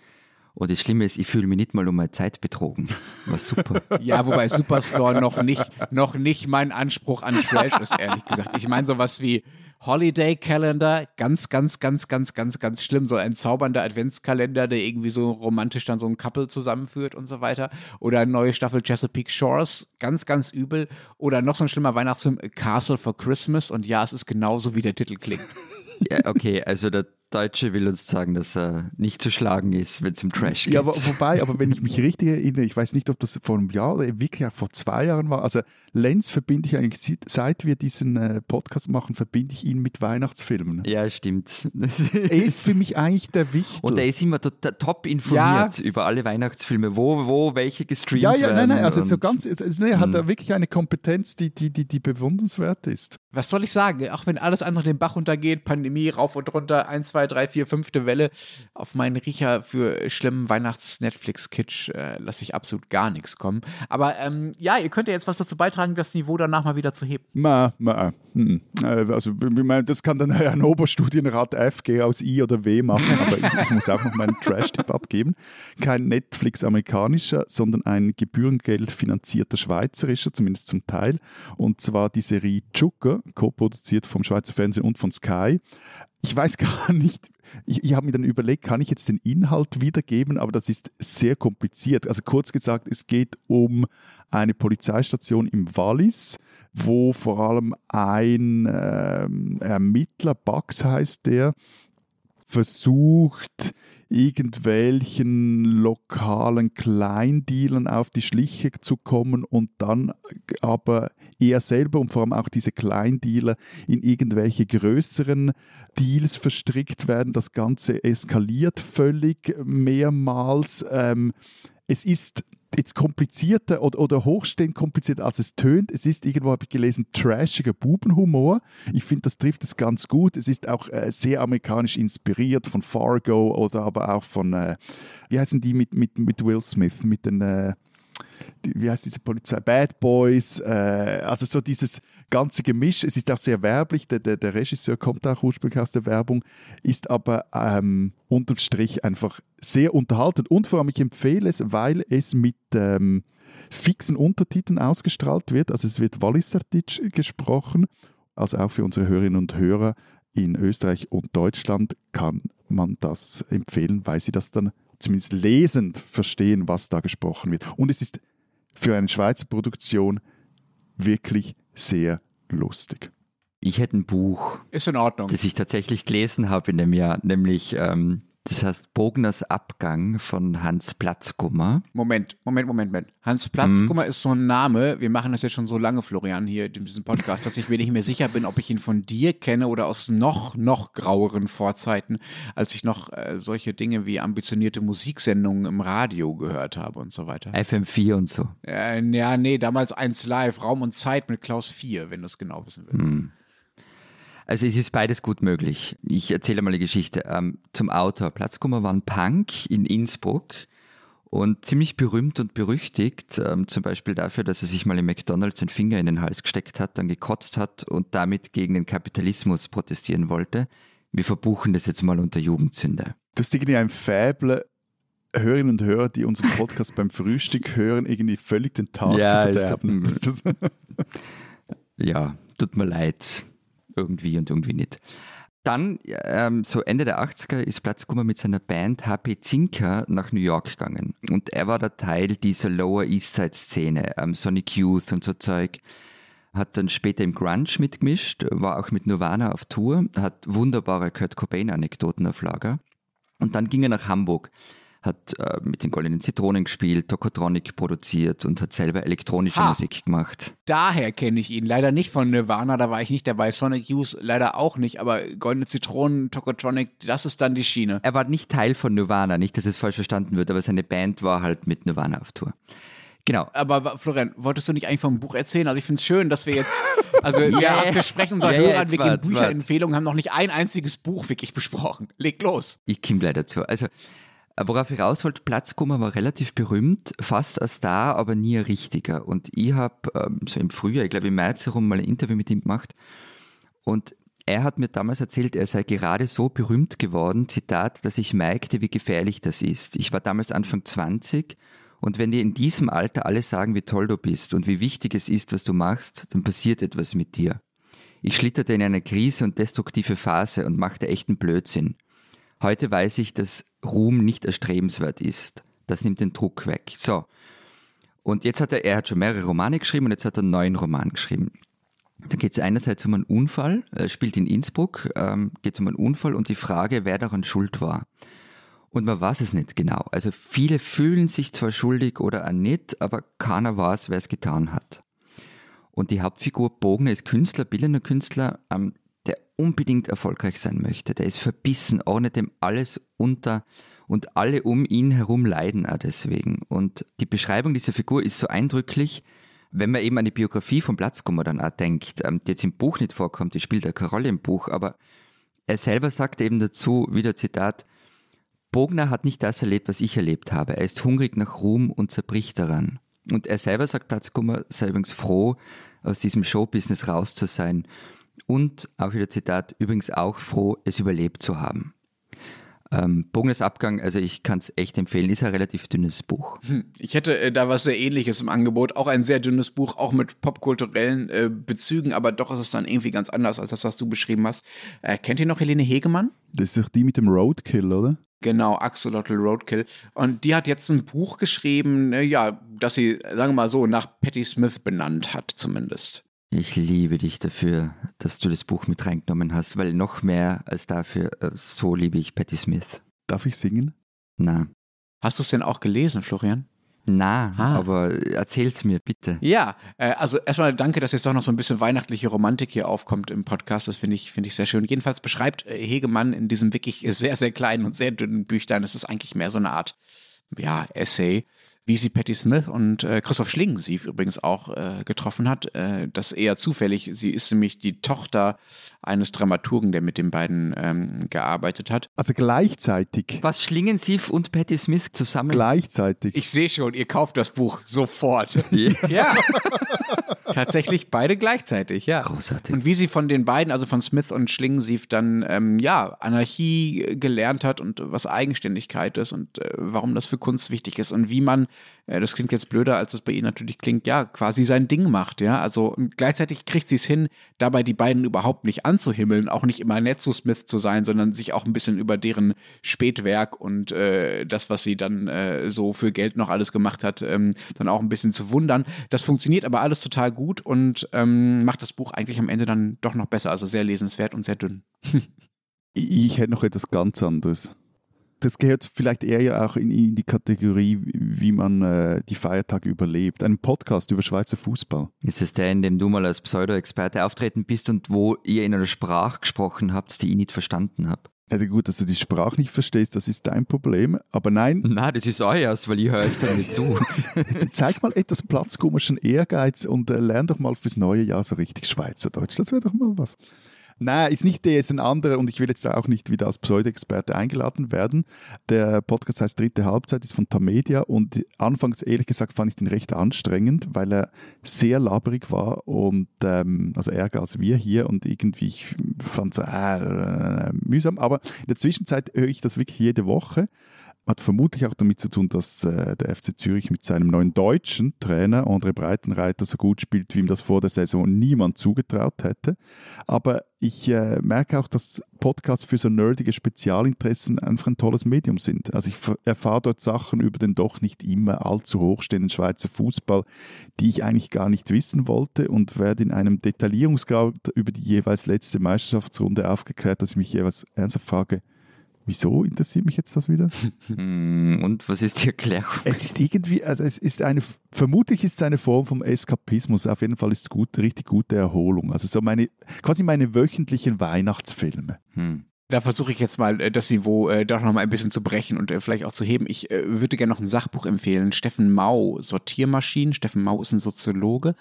Und das Schlimme ist, ich fühle mich nicht mal um meine Zeit betrogen. War super. (laughs) ja, wobei Superstore noch nicht, noch nicht mein Anspruch an Trash ist, ehrlich gesagt. Ich meine sowas wie Holiday Calendar, ganz, ganz, ganz, ganz, ganz, ganz schlimm. So ein zaubernder Adventskalender, der irgendwie so romantisch dann so ein Couple zusammenführt und so weiter. Oder eine neue Staffel Chesapeake Shores, ganz, ganz übel. Oder noch so ein schlimmer Weihnachtsfilm Castle for Christmas. Und ja, es ist genauso, wie der Titel klingt. Ja, okay, also der Deutsche will uns sagen, dass er nicht zu schlagen ist, wenn es um Trash geht. Ja, aber, wobei, aber wenn ich mich (laughs) richtig erinnere, ich weiß nicht, ob das vor einem Jahr oder wirklich auch vor zwei Jahren war. Also Lenz verbinde ich eigentlich, seit wir diesen äh, Podcast machen, verbinde ich ihn mit Weihnachtsfilmen. Ja, stimmt. (laughs) er ist für mich eigentlich der Wichtel. Und er ist immer top informiert ja. über alle Weihnachtsfilme, wo, wo welche gestreamt werden. Ja, ja, nein, nein, also so ganz, also, nee, hat er wirklich eine Kompetenz, die, die, die, die bewundernswert ist. Was soll ich sagen? Auch wenn alles andere den Bach untergeht, Pandemie rauf und runter, ein, zwei, drei, vier, fünfte Welle, auf meinen Riecher für schlimmen Weihnachts-Netflix-Kitsch äh, lasse ich absolut gar nichts kommen. Aber ähm, ja, ihr könnt ja jetzt was dazu beitragen, das Niveau danach mal wieder zu heben. Ma, ma, hm. Äh, also, das kann dann ein Oberstudienrat FG aus I oder W machen, aber ich, ich muss auch noch meinen Trash-Tipp abgeben. Kein Netflix-amerikanischer, sondern ein Gebührengeld finanzierter schweizerischer, zumindest zum Teil. Und zwar die Serie Zucker, co-produziert vom Schweizer Fernsehen und von Sky. Ich weiß (laughs) gar nicht, ich, ich habe mir dann überlegt, kann ich jetzt den Inhalt wiedergeben, aber das ist sehr kompliziert. Also kurz gesagt, es geht um eine Polizeistation im Wallis, wo vor allem ein äh, Ermittler, Bugs heißt der, versucht, irgendwelchen lokalen Kleindealern auf die Schliche zu kommen und dann aber er selber und vor allem auch diese Kleindealer in irgendwelche größeren Deals verstrickt werden. Das Ganze eskaliert völlig mehrmals. Ähm, es ist jetzt komplizierter oder, oder hochstehend komplizierter, als es tönt. Es ist irgendwo, habe ich gelesen, trashiger Bubenhumor. Ich finde, das trifft es ganz gut. Es ist auch äh, sehr amerikanisch inspiriert von Fargo oder aber auch von, äh, wie heißen die mit, mit, mit Will Smith, mit den... Äh, die, wie heißt diese Polizei? Bad Boys, äh, also so dieses ganze Gemisch. Es ist auch sehr werblich, der, der, der Regisseur kommt auch ursprünglich aus der Werbung, ist aber ähm, unterm Strich einfach sehr unterhaltend und vor allem ich empfehle es, weil es mit ähm, fixen Untertiteln ausgestrahlt wird, also es wird Walliserdeutsch gesprochen, also auch für unsere Hörerinnen und Hörer in Österreich und Deutschland kann man das empfehlen, weil sie das dann zumindest lesend verstehen, was da gesprochen wird. Und es ist für eine Schweizer Produktion wirklich sehr lustig. Ich hätte ein Buch. Ist in Ordnung. Das ich tatsächlich gelesen habe in dem Jahr, nämlich ähm, das heißt Bogners Abgang von Hans Platzgummer. Moment, Moment, Moment, Moment. Hans Platzgummer mhm. ist so ein Name. Wir machen das jetzt schon so lange, Florian, hier in diesem Podcast, dass ich mir nicht mehr sicher bin, ob ich ihn von dir kenne oder aus noch, noch graueren Vorzeiten, als ich noch äh, solche Dinge wie ambitionierte Musiksendungen im Radio gehört habe und so weiter. FM4 und so. Äh, ja, nee, damals 1 Live, Raum und Zeit mit Klaus 4, wenn du es genau wissen willst. Mhm. Also es ist beides gut möglich. Ich erzähle mal die Geschichte. Ähm, zum Autor. Platzkummer war ein Punk in Innsbruck und ziemlich berühmt und berüchtigt, ähm, zum Beispiel dafür, dass er sich mal im McDonalds den Finger in den Hals gesteckt hat, dann gekotzt hat und damit gegen den Kapitalismus protestieren wollte. wir verbuchen das jetzt mal unter Jugendsünde. Das ist irgendwie ein Fäble, Hörerinnen und Hörer, die unseren Podcast (laughs) beim Frühstück hören, irgendwie völlig den Tag Ja, zu (laughs) ist- verderben. Das, das, Ja, tut mir leid. Irgendwie und irgendwie nicht. Dann, ähm, so Ende der 80er, ist Platzkummer mit seiner Band HP Zinker nach New York gegangen. Und er war der Teil dieser Lower East Side Szene, ähm, Sonic Youth und so Zeug. Hat dann später im Grunge mitgemischt, war auch mit Nirvana auf Tour, hat wunderbare Kurt Cobain-Anekdoten auf Lager. Und dann ging er nach Hamburg, hat äh, mit den Goldenen Zitronen gespielt, Tokotronic produziert und hat selber elektronische Ha. Musik gemacht. Daher kenne ich ihn. Leider nicht von Nirvana, da war ich nicht dabei. Sonic Youth leider auch nicht, aber Goldene Zitronen, Tokotronic, das ist dann die Schiene. er war nicht Teil von Nirvana, nicht, dass es falsch verstanden wird, aber seine Band war halt mit Nirvana auf Tour. Genau. Aber Florian, wolltest du nicht eigentlich vom Buch erzählen? Also ich finde es schön, dass wir jetzt, also (laughs) wir, Ja. wir sprechen unseren ja, Hörern, wir wart, Bücherempfehlungen, haben noch nicht ein einziges Buch wirklich besprochen. Leg los. Ich komme gleich dazu. Also, worauf ich raus wollte, Platzkummer war relativ berühmt, fast ein Star, aber nie ein richtiger. Und ich habe ähm, so im Frühjahr, ich glaube im März herum, mal ein Interview mit ihm gemacht. Und er hat mir damals erzählt, er sei gerade so berühmt geworden, Zitat, dass ich merkte, wie gefährlich das ist. Ich war damals Anfang 20 und wenn dir in diesem Alter alle sagen, wie toll du bist und wie wichtig es ist, was du machst, dann passiert etwas mit dir. Ich schlitterte in eine Krise und destruktive Phase und machte echten Blödsinn. Heute weiß ich, dass Ruhm nicht erstrebenswert ist. Das nimmt den Druck weg. So. Und jetzt hat er, er hat schon mehrere Romane geschrieben und jetzt hat er einen neuen Roman geschrieben. Da geht es einerseits um einen Unfall, er spielt in Innsbruck, ähm, geht es um einen Unfall und die Frage, wer daran schuld war. Und man weiß es nicht genau. Also viele fühlen sich zwar schuldig oder auch nicht, aber keiner weiß, wer es getan hat. Und die Hauptfigur Bogner ist Künstler, bildender Künstler, ähm, unbedingt erfolgreich sein möchte. Der ist verbissen, ordnet dem alles unter und alle um ihn herum leiden auch deswegen. Und die Beschreibung dieser Figur ist so eindrücklich, wenn man eben an die Biografie von Platzkummer dann auch denkt, ähm, die jetzt im Buch nicht vorkommt, die spielt ja keine Rolle im Buch, aber er selber sagt eben dazu, wieder Zitat, Bogner hat nicht das erlebt, was ich erlebt habe. Er ist hungrig nach Ruhm und zerbricht daran. Und er selber sagt, Platzkummer sei übrigens froh, aus diesem Showbusiness raus zu sein. Und, auch wieder Zitat, übrigens auch froh, es überlebt zu haben. Ähm, Bogners Abgang, also ich kann es echt empfehlen, ist ein relativ dünnes Buch. Ich hätte äh, da was sehr ähnliches im Angebot. Auch ein sehr dünnes Buch, auch mit popkulturellen äh, Bezügen, aber doch ist es dann irgendwie ganz anders als das, was du beschrieben hast. Äh, kennt ihr noch Helene Hegemann? das ist doch die mit dem Roadkill, oder? Genau, Axolotl Roadkill. Und die hat jetzt ein Buch geschrieben, äh, ja, das sie, sagen wir mal so, nach Patti Smith benannt hat, zumindest. Ich liebe dich dafür, dass du das Buch mit reingenommen hast, weil noch mehr als dafür, äh, so liebe ich Patti Smith. Darf ich singen? Na, Hast du es denn auch gelesen, Florian? na, Ah. aber erzähl's mir bitte. Ja, äh, also erstmal danke, dass jetzt doch noch so ein bisschen weihnachtliche Romantik hier aufkommt im Podcast. Das finde ich, finde ich sehr schön. Jedenfalls beschreibt äh, Hegemann in diesem wirklich sehr, sehr kleinen und sehr dünnen Büchlein, das ist eigentlich mehr so eine Art, ja, Essay, wie sie Patti Smith und äh, Christoph Schlingensief übrigens auch äh, getroffen hat. Äh, das eher zufällig. Sie ist nämlich die Tochter eines Dramaturgen, der mit den beiden ähm, gearbeitet hat. Also gleichzeitig. Was Schlingensief und Patti Smith zusammen? Gleichzeitig. Ich sehe schon, ihr kauft das Buch sofort. (laughs) Ja. Ja. Tatsächlich beide gleichzeitig, ja. Großartig. Und wie sie von den beiden, also von Smith und Schlingensief, dann ähm, ja Anarchie gelernt hat und was Eigenständigkeit ist und äh, warum das für Kunst wichtig ist und wie man, äh, das klingt jetzt blöder, als das bei ihnen natürlich klingt, ja, quasi sein Ding macht, ja. Also und gleichzeitig kriegt sie es hin, dabei die beiden überhaupt nicht anzuhimmeln, auch nicht immer nett zu Smith zu sein, sondern sich auch ein bisschen über deren Spätwerk und äh, das, was sie dann äh, so für Geld noch alles gemacht hat, ähm, dann auch ein bisschen zu wundern. Das funktioniert aber alles total gut und ähm, macht das Buch eigentlich am Ende dann doch noch besser. Also sehr lesenswert und sehr dünn. (laughs) Ich hätte noch etwas ganz anderes. Das gehört vielleicht eher ja auch in, in die Kategorie, wie man äh, die Feiertage überlebt. Ein Podcast über Schweizer Fußball. Ist es der, in dem du mal als Pseudo-Experte auftreten bist und wo ihr in einer Sprache gesprochen habt, die ich nicht verstanden habe? Ja, gut, dass du die Sprache nicht verstehst, das ist dein Problem. Aber nein, Na, das ist euers, weil ich höre euch da nicht zu. (laughs) zeig mal etwas platzkomischen Ehrgeiz und äh, lern doch mal fürs neue Jahr so richtig Schweizerdeutsch. Das wäre doch mal was. Nein, ist nicht der, ist ein anderer und ich will jetzt auch nicht wieder als Pseudo-Experte eingeladen werden. Der Podcast heißt Dritte Halbzeit, ist von Tamedia und anfangs, ehrlich gesagt, fand ich den recht anstrengend, weil er sehr laberig war und ähm, also ärger als wir hier und irgendwie, ich fand es äh, mühsam, aber in der Zwischenzeit höre ich das wirklich jede Woche hat vermutlich auch damit zu tun, dass äh, der FC Zürich mit seinem neuen deutschen Trainer André Breitenreiter so gut spielt, wie ihm das vor der Saison niemand zugetraut hätte. Aber ich äh, merke auch, dass Podcasts für so nerdige Spezialinteressen einfach ein tolles Medium sind. Also ich erfahre dort Sachen über den doch nicht immer allzu hochstehenden Schweizer Fußball, die ich eigentlich gar nicht wissen wollte und werde in einem Detaillierungsgrad über die jeweils letzte Meisterschaftsrunde aufgeklärt, dass ich mich jeweils ernsthaft frage, Wieso interessiert mich jetzt das wieder? Hm, und was ist die Erklärung? Es ist irgendwie, also es ist eine, vermutlich ist es eine Form vom Eskapismus. Auf jeden Fall ist es gut, richtig gute Erholung. Also so meine, quasi meine wöchentlichen Weihnachtsfilme. Hm. Da versuche ich jetzt mal äh, das Niveau äh, doch noch mal ein bisschen zu brechen und äh, vielleicht auch zu heben. Ich äh, würde gerne noch ein Sachbuch empfehlen. Steffen Mau, Sortiermaschinen. Steffen Mau ist ein Soziologe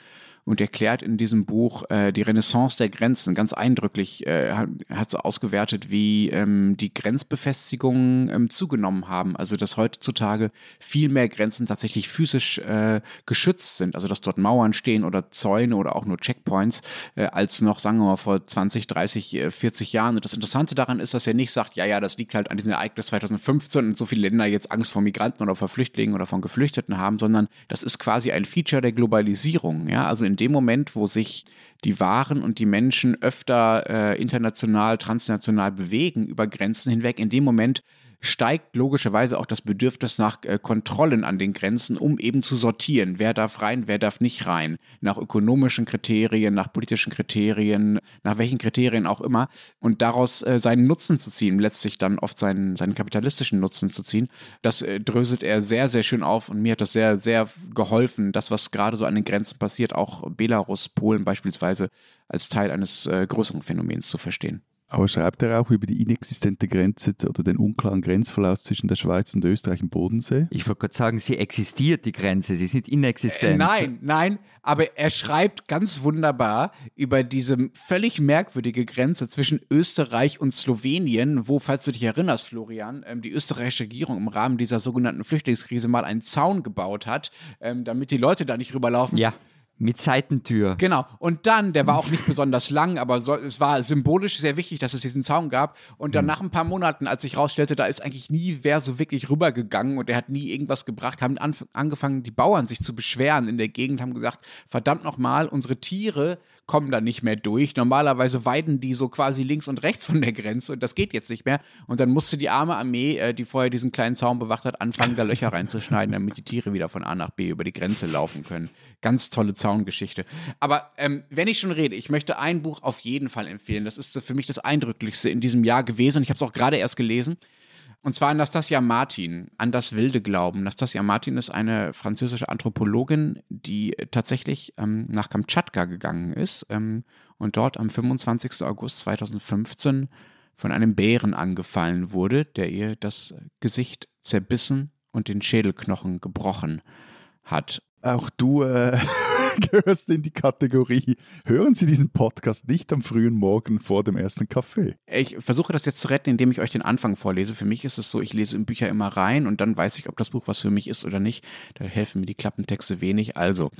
und erklärt in diesem Buch äh, die Renaissance der Grenzen. Ganz eindrücklich äh, hat sie ausgewertet, wie ähm, die Grenzbefestigungen ähm, zugenommen haben. Also dass heutzutage viel mehr Grenzen tatsächlich physisch äh, geschützt sind. Also dass dort Mauern stehen oder Zäune oder auch nur Checkpoints, äh, als noch, sagen wir mal, vor 20, 30, 40 Jahren. Und das Interessante daran ist, dass er nicht sagt, ja, ja, das liegt halt an diesem Ereignis 2015 und so viele Länder jetzt Angst vor Migranten oder vor Flüchtlingen oder von Geflüchteten haben, sondern das ist quasi ein Feature der Globalisierung. Ja, also in dem Moment, wo sich die Waren und die Menschen öfter äh, international, transnational bewegen über Grenzen hinweg, in dem Moment steigt logischerweise auch das Bedürfnis nach äh, Kontrollen an den Grenzen, um eben zu sortieren, wer darf rein, wer darf nicht rein, nach ökonomischen Kriterien, nach politischen Kriterien, nach welchen Kriterien auch immer und daraus äh, seinen Nutzen zu ziehen, letztlich dann oft seinen, seinen kapitalistischen Nutzen zu ziehen. Das äh, dröselt er sehr, sehr schön auf und mir hat das sehr, sehr geholfen, das, was gerade so an den Grenzen passiert, auch Belarus, Polen beispielsweise, als Teil eines äh, größeren Phänomens zu verstehen. Aber schreibt er auch über die inexistente Grenze oder den unklaren Grenzverlauf zwischen der Schweiz und Österreich im Bodensee? Ich wollte gerade sagen, sie existiert, die Grenze, sie ist nicht inexistent. Äh, nein, nein, aber er schreibt ganz wunderbar über diese völlig merkwürdige Grenze zwischen Österreich und Slowenien, wo, falls du dich erinnerst, Florian, ähm, die österreichische Regierung im Rahmen dieser sogenannten Flüchtlingskrise mal einen Zaun gebaut hat, ähm, damit die Leute da nicht rüberlaufen. Ja. Mit Seitentür. Genau. Und dann, der war auch nicht besonders lang, aber so, es war symbolisch sehr wichtig, dass es diesen Zaun gab. Und dann mhm. nach ein paar Monaten, als sich rausstellte, da ist eigentlich nie wer so wirklich rübergegangen und er hat nie irgendwas gebracht, haben angefangen, die Bauern sich zu beschweren in der Gegend, haben gesagt, verdammt nochmal, unsere Tiere kommen da nicht mehr durch. Normalerweise weiden die so quasi links und rechts von der Grenze und das geht jetzt nicht mehr. Und dann musste die arme Armee, äh, die vorher diesen kleinen Zaun bewacht hat, anfangen, da Löcher reinzuschneiden, damit die Tiere wieder von A nach B über die Grenze laufen können. Ganz tolle Zaungeschichte. Aber ähm, wenn ich schon rede, ich möchte ein Buch auf jeden Fall empfehlen. Das ist für mich das Eindrücklichste in diesem Jahr gewesen. Ich habe es auch gerade erst gelesen. Und zwar Anastasia Martin, an das wilde Glauben. Anastasia Martin ist eine französische Anthropologin, die tatsächlich ähm, nach Kamtschatka gegangen ist ähm, und dort am 25. August 2015 von einem Bären angefallen wurde, der ihr das Gesicht zerbissen und den Schädelknochen gebrochen hat. Auch du äh, (laughs) (laughs) gehörst in die Kategorie. Hören Sie diesen Podcast nicht am frühen Morgen vor dem ersten Kaffee. Ich versuche das jetzt zu retten, indem ich euch den Anfang vorlese. Für mich ist es so, ich lese in Bücher immer rein und dann weiß ich, ob das Buch was für mich ist oder nicht. Da helfen mir die Klappentexte wenig. Also,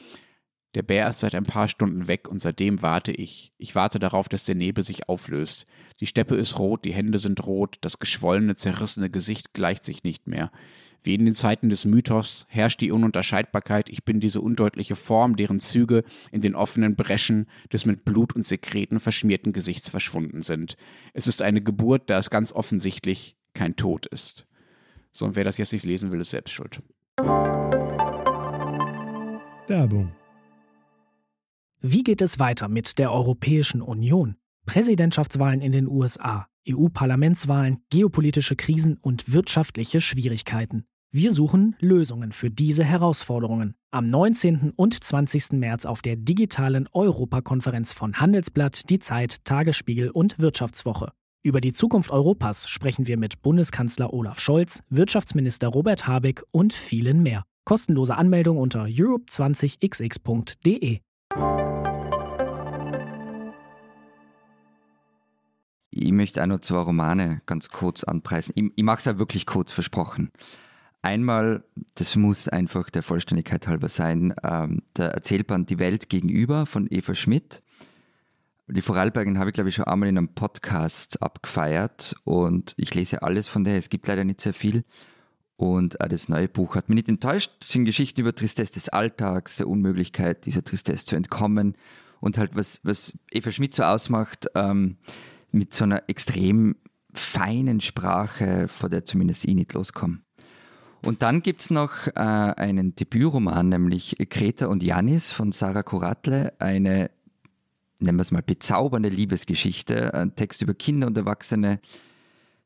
der Bär ist seit ein paar Stunden weg und seitdem warte ich. Ich warte darauf, dass der Nebel sich auflöst. Die Steppe ist rot, die Hände sind rot, das geschwollene, zerrissene Gesicht gleicht sich nicht mehr. Wie in den Zeiten des Mythos herrscht die Ununterscheidbarkeit, ich bin diese undeutliche Form, deren Züge in den offenen Breschen des mit Blut und Sekreten verschmierten Gesichts verschwunden sind. Es ist eine Geburt, da es ganz offensichtlich kein Tod ist. So, und wer das jetzt nicht lesen will, ist selbst schuld. Werbung. Wie geht es weiter mit der Europäischen Union? Präsidentschaftswahlen in den USA, EU-Parlamentswahlen, geopolitische Krisen und wirtschaftliche Schwierigkeiten. Wir suchen Lösungen für diese Herausforderungen. Am 19. und 20. März auf der digitalen Europakonferenz von Handelsblatt, Die Zeit, Tagesspiegel und Wirtschaftswoche. Über die Zukunft Europas sprechen wir mit Bundeskanzler Olaf Scholz, Wirtschaftsminister Robert Habeck und vielen mehr. Kostenlose Anmeldung unter europe20xx.de. ich möchte auch noch zwei Romane ganz kurz anpreisen. Ich, ich mache es auch wirklich kurz versprochen. Einmal, das muss einfach der Vollständigkeit halber sein, ähm, der Erzählband Die Welt gegenüber von Eva Schmidt. Die Vorarlbergin habe ich, glaube ich, schon einmal in einem Podcast abgefeiert und ich lese alles von der. Es gibt leider nicht sehr viel. Und auch das neue Buch hat mich nicht enttäuscht. Es sind Geschichten über Tristesse des Alltags, der Unmöglichkeit, dieser Tristesse zu entkommen. Und halt, was, was Eva Schmidt so ausmacht, ähm, mit so einer extrem feinen Sprache, vor der zumindest ich nicht loskomme. Und dann gibt es noch äh, einen Debütroman, nämlich Kreta und Janis von Sarah Kuratle, eine, nennen wir es mal, bezaubernde Liebesgeschichte, ein Text über Kinder und Erwachsene,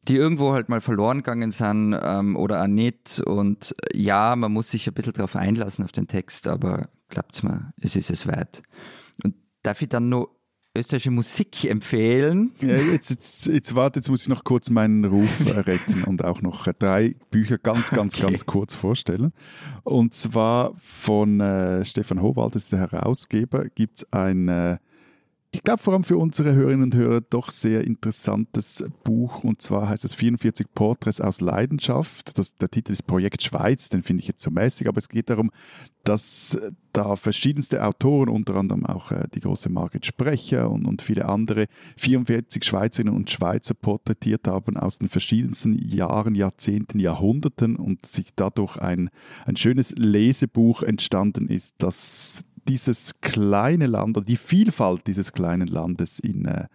die irgendwo halt mal verloren gegangen sind ähm, oder auch nicht. Und ja, man muss sich ein bisschen darauf einlassen auf den Text, aber glaubt's mir, es ist es wert. Und darf ich dann noch österreichische Musik empfehlen. Ja, jetzt, jetzt, jetzt warte, jetzt muss ich noch kurz meinen Ruf retten und auch noch drei Bücher ganz, ganz, okay. ganz kurz vorstellen. Und zwar von äh, Stefan Howald, das ist der Herausgeber, gibt es ein äh, ich glaube vor allem für unsere Hörerinnen und Hörer doch sehr interessantes Buch. Und zwar heißt es 44 Porträts aus Leidenschaft. Das, der Titel ist Projekt Schweiz, den finde ich jetzt so mäßig, aber es geht darum, dass da verschiedenste Autoren, unter anderem auch äh, die große Margit Sprecher und, und viele andere, 44 Schweizerinnen und Schweizer porträtiert haben aus den verschiedensten Jahren, Jahrzehnten, Jahrhunderten. Und sich dadurch ein, ein schönes Lesebuch entstanden ist, das dieses kleine Land oder die Vielfalt dieses kleinen Landes in, äh,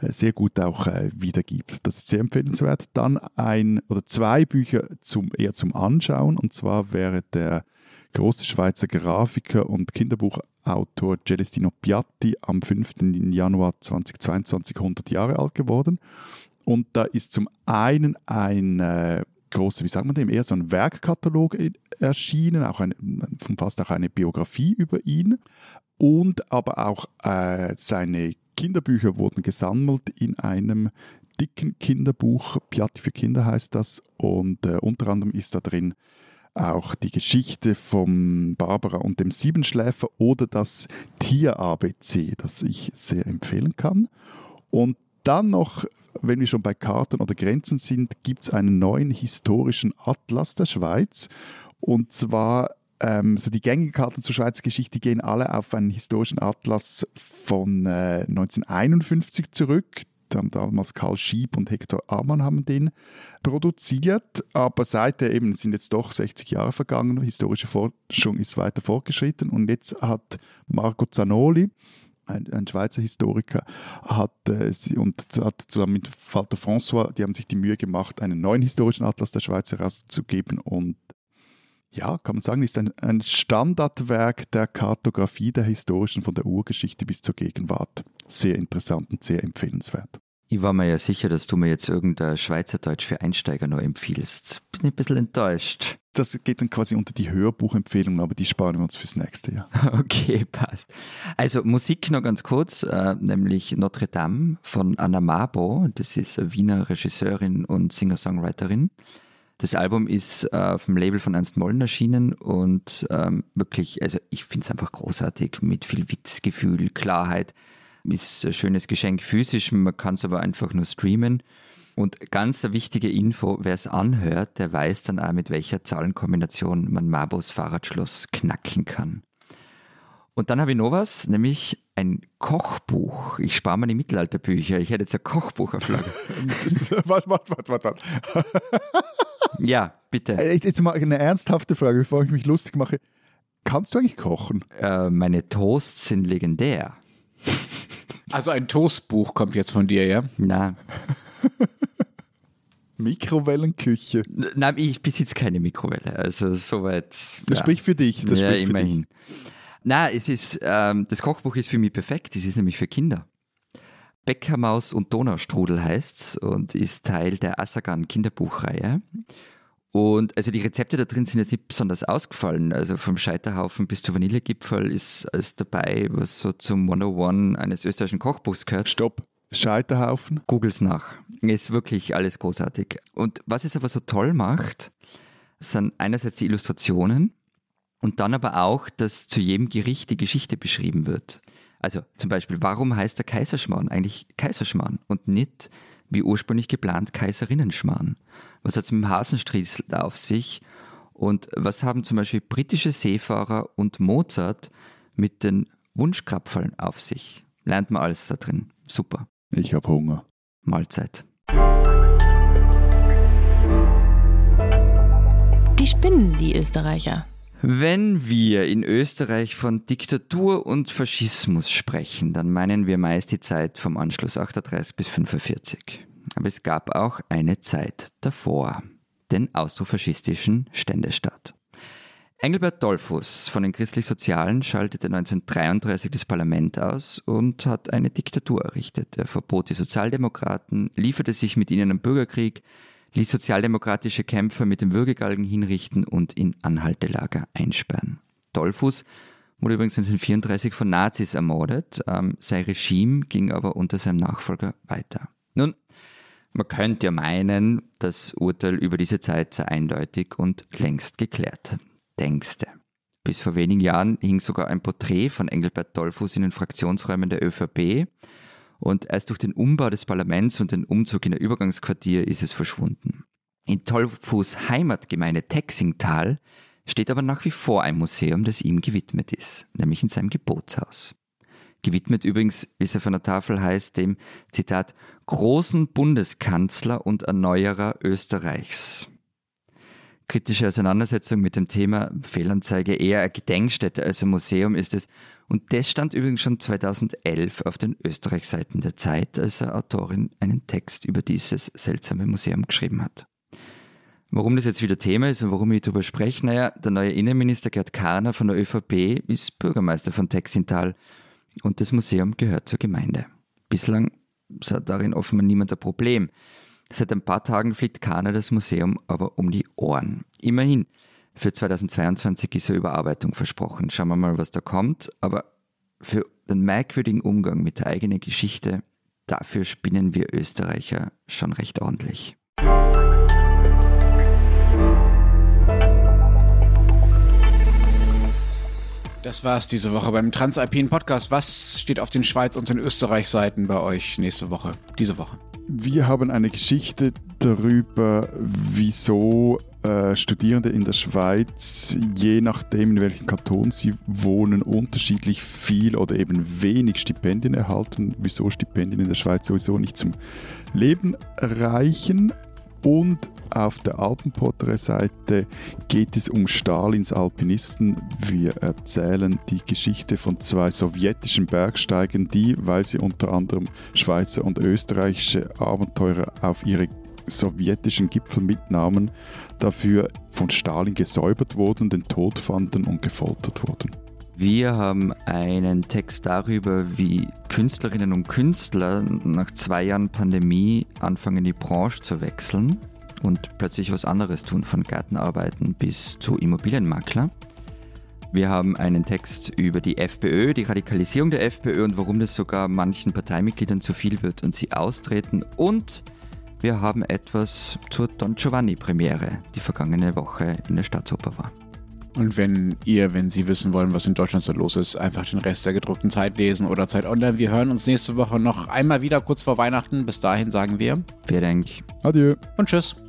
äh, sehr gut auch äh, wiedergibt. Das ist sehr empfehlenswert. Dann ein oder zwei Bücher zum, eher zum Anschauen und zwar wäre der große Schweizer Grafiker und Kinderbuchautor Celestino Piatti am 5. Januar 2022 100 Jahre alt geworden. Und da ist zum einen ein äh, große, wie sagt man dem, eher so ein Werkkatalog erschienen, auch ein, fast auch eine Biografie über ihn. Und aber auch äh, seine Kinderbücher wurden gesammelt in einem dicken Kinderbuch, Piatti für Kinder heißt das. Und äh, unter anderem ist da drin auch die Geschichte von Barbara und dem Siebenschläfer oder das Tier-ABC, das ich sehr empfehlen kann. Und dann noch, wenn wir schon bei Karten oder Grenzen sind, gibt es einen neuen historischen Atlas der Schweiz. Und zwar, ähm, so die gängigen Karten zur Schweizer Geschichte gehen alle auf einen historischen Atlas von äh, 1951 zurück. Damals Karl Schieb und Hector Amann haben den produziert, aber seither eben sind jetzt doch 60 Jahre vergangen, historische Forschung ist weiter fortgeschritten und jetzt hat Marco Zanoli, ein, ein Schweizer Historiker, hat äh, und hat zusammen mit Walter François, die haben sich die Mühe gemacht, einen neuen historischen Atlas der Schweiz herauszugeben und ja, kann man sagen, ist ein, ein Standardwerk der Kartografie der historischen von der Urgeschichte bis zur Gegenwart. Sehr interessant und sehr empfehlenswert. Ich war mir ja sicher, dass du mir jetzt irgendein Schweizerdeutsch für Einsteiger noch empfiehlst. Bin ein bisschen enttäuscht. Das geht dann quasi unter die Hörbuchempfehlungen, aber die sparen wir uns fürs nächste Jahr. (laughs) Okay, passt. Also Musik noch ganz kurz, äh, nämlich Notre Dame von Anna Mabo. Das ist eine Wiener Regisseurin und Singer-Songwriterin. Das Album ist äh, auf dem Label von Ernst Mollen erschienen und ähm, wirklich, also ich finde es einfach großartig mit viel Witzgefühl, Klarheit ist ein schönes Geschenk physisch, man kann es aber einfach nur streamen. Und ganz eine wichtige Info, wer es anhört, der weiß dann auch, mit welcher Zahlenkombination man Mabos Fahrradschloss knacken kann. Und dann habe ich noch was, nämlich ein Kochbuch. Ich spare die Mittelalterbücher. Ich hätte jetzt ein Kochbuch auf Lager. (laughs) warte, warte, warte, warte. ja, bitte. Jetzt mal eine ernsthafte Frage, bevor ich mich lustig mache. Kannst du eigentlich kochen? Äh, meine Toasts sind legendär. Also ein Toastbuch kommt jetzt von dir, ja? Nein. (laughs) Mikrowellenküche. Nein, ich besitze keine Mikrowelle. Also soweit. Das ja. spricht für dich. Das ja, spricht für immerhin. Dich. Nein, es ist, ähm, das Kochbuch ist für mich perfekt. Es ist nämlich für Kinder. Bäckermaus und Donaustrudel heißt es und ist Teil der Assagan Kinderbuchreihe. Und also die Rezepte da drin sind jetzt nicht besonders ausgefallen. Also vom Scheiterhaufen bis zu Vanillegipfel ist alles dabei, was so zum 101 eines österreichischen Kochbuchs gehört. Stopp. Scheiterhaufen? Googles nach. Ist wirklich alles großartig. Und was es aber so toll macht, sind einerseits die Illustrationen und dann aber auch, dass zu jedem Gericht die Geschichte beschrieben wird. Also zum Beispiel, warum heißt der Kaiserschmarrn eigentlich Kaiserschmarrn und nicht wie ursprünglich geplant, Kaiserinnenschmarrn? Was hat es mit dem Hasenstrießel auf sich? Und was haben zum Beispiel britische Seefahrer und Mozart mit den Wunschkrapfeln auf sich? Lernt man alles da drin. Super. Ich habe Hunger. Mahlzeit. Die spinnen, die Österreicher. Wenn wir in Österreich von Diktatur und Faschismus sprechen, dann meinen wir meist die Zeit vom Anschluss 38 bis 45. Aber es gab auch eine Zeit davor, den austrofaschistischen Ständestaat. Engelbert Dollfuß von den Christlich-Sozialen schaltete 1933 das Parlament aus und hat eine Diktatur errichtet. Er verbot die Sozialdemokraten, lieferte sich mit ihnen am Bürgerkrieg, ließ sozialdemokratische Kämpfer mit dem Würgegalgen hinrichten und in Anhaltelager einsperren. Dollfuß wurde übrigens 1934 von Nazis ermordet. Ähm, sein Regime ging aber unter seinem Nachfolger weiter. Nun, man könnte ja meinen, das Urteil über diese Zeit sei eindeutig und längst geklärt. Denkste. Bis vor wenigen Jahren hing sogar ein Porträt von Engelbert Dollfuß in den Fraktionsräumen der ÖVP und erst durch den Umbau des Parlaments und den Umzug in der Übergangsquartier ist es verschwunden. In Tollfuß Heimatgemeinde Texingtal steht aber nach wie vor ein Museum, das ihm gewidmet ist, nämlich in seinem Geburtshaus. Gewidmet übrigens, wie es auf einer Tafel heißt, dem, Zitat, großen Bundeskanzler und Erneuerer Österreichs kritische Auseinandersetzung mit dem Thema Fehlanzeige eher eine Gedenkstätte als ein Museum ist es. Und das stand übrigens schon 2011 auf den Österreichseiten der Zeit, als eine Autorin einen Text über dieses seltsame Museum geschrieben hat. Warum das jetzt wieder Thema ist und warum ich darüber spreche, naja, der neue Innenminister Gerd Karner von der ÖVP ist Bürgermeister von Texintal und das Museum gehört zur Gemeinde. Bislang sah darin offenbar niemand ein Problem. Seit ein paar Tagen fliegt Kana das Museum aber um die Ohren. Immerhin, für 2022 ist eine Überarbeitung versprochen. Schauen wir mal, was da kommt. Aber für den merkwürdigen Umgang mit der eigenen Geschichte, dafür spinnen wir Österreicher schon recht ordentlich. Das war's diese Woche beim Transalpinen Podcast. Was steht auf den Schweiz- und den Österreich-Seiten bei euch nächste Woche, diese Woche? Wir haben eine Geschichte darüber, wieso äh, Studierende in der Schweiz, je nachdem in welchem Kanton sie wohnen, unterschiedlich viel oder eben wenig Stipendien erhalten, wieso Stipendien in der Schweiz sowieso nicht zum Leben reichen. Und auf der Alpenporträtseite geht es um Stalins Alpinisten. Wir erzählen die Geschichte von zwei sowjetischen Bergsteigern, die, weil sie unter anderem Schweizer und österreichische Abenteurer auf ihre sowjetischen Gipfel mitnahmen, dafür von Stalin gesäubert wurden, den Tod fanden und gefoltert wurden. Wir haben einen Text darüber, wie Künstlerinnen und Künstler nach zwei Jahren Pandemie anfangen, die Branche zu wechseln und plötzlich was anderes tun, von Gartenarbeiten bis zu Immobilienmakler. Wir haben einen Text über die FPÖ, die Radikalisierung der FPÖ und warum das sogar manchen Parteimitgliedern zu viel wird und sie austreten. Und wir haben etwas zur Don Giovanni-Premiere, die vergangene Woche in der Staatsoper war. Und wenn ihr, wenn Sie wissen wollen, was in Deutschland so los ist, einfach den Rest der gedruckten Zeit lesen oder Zeit online. Wir hören uns nächste Woche noch einmal wieder kurz vor Weihnachten. Bis dahin sagen wir. Vielen Dank. Adieu. Und tschüss.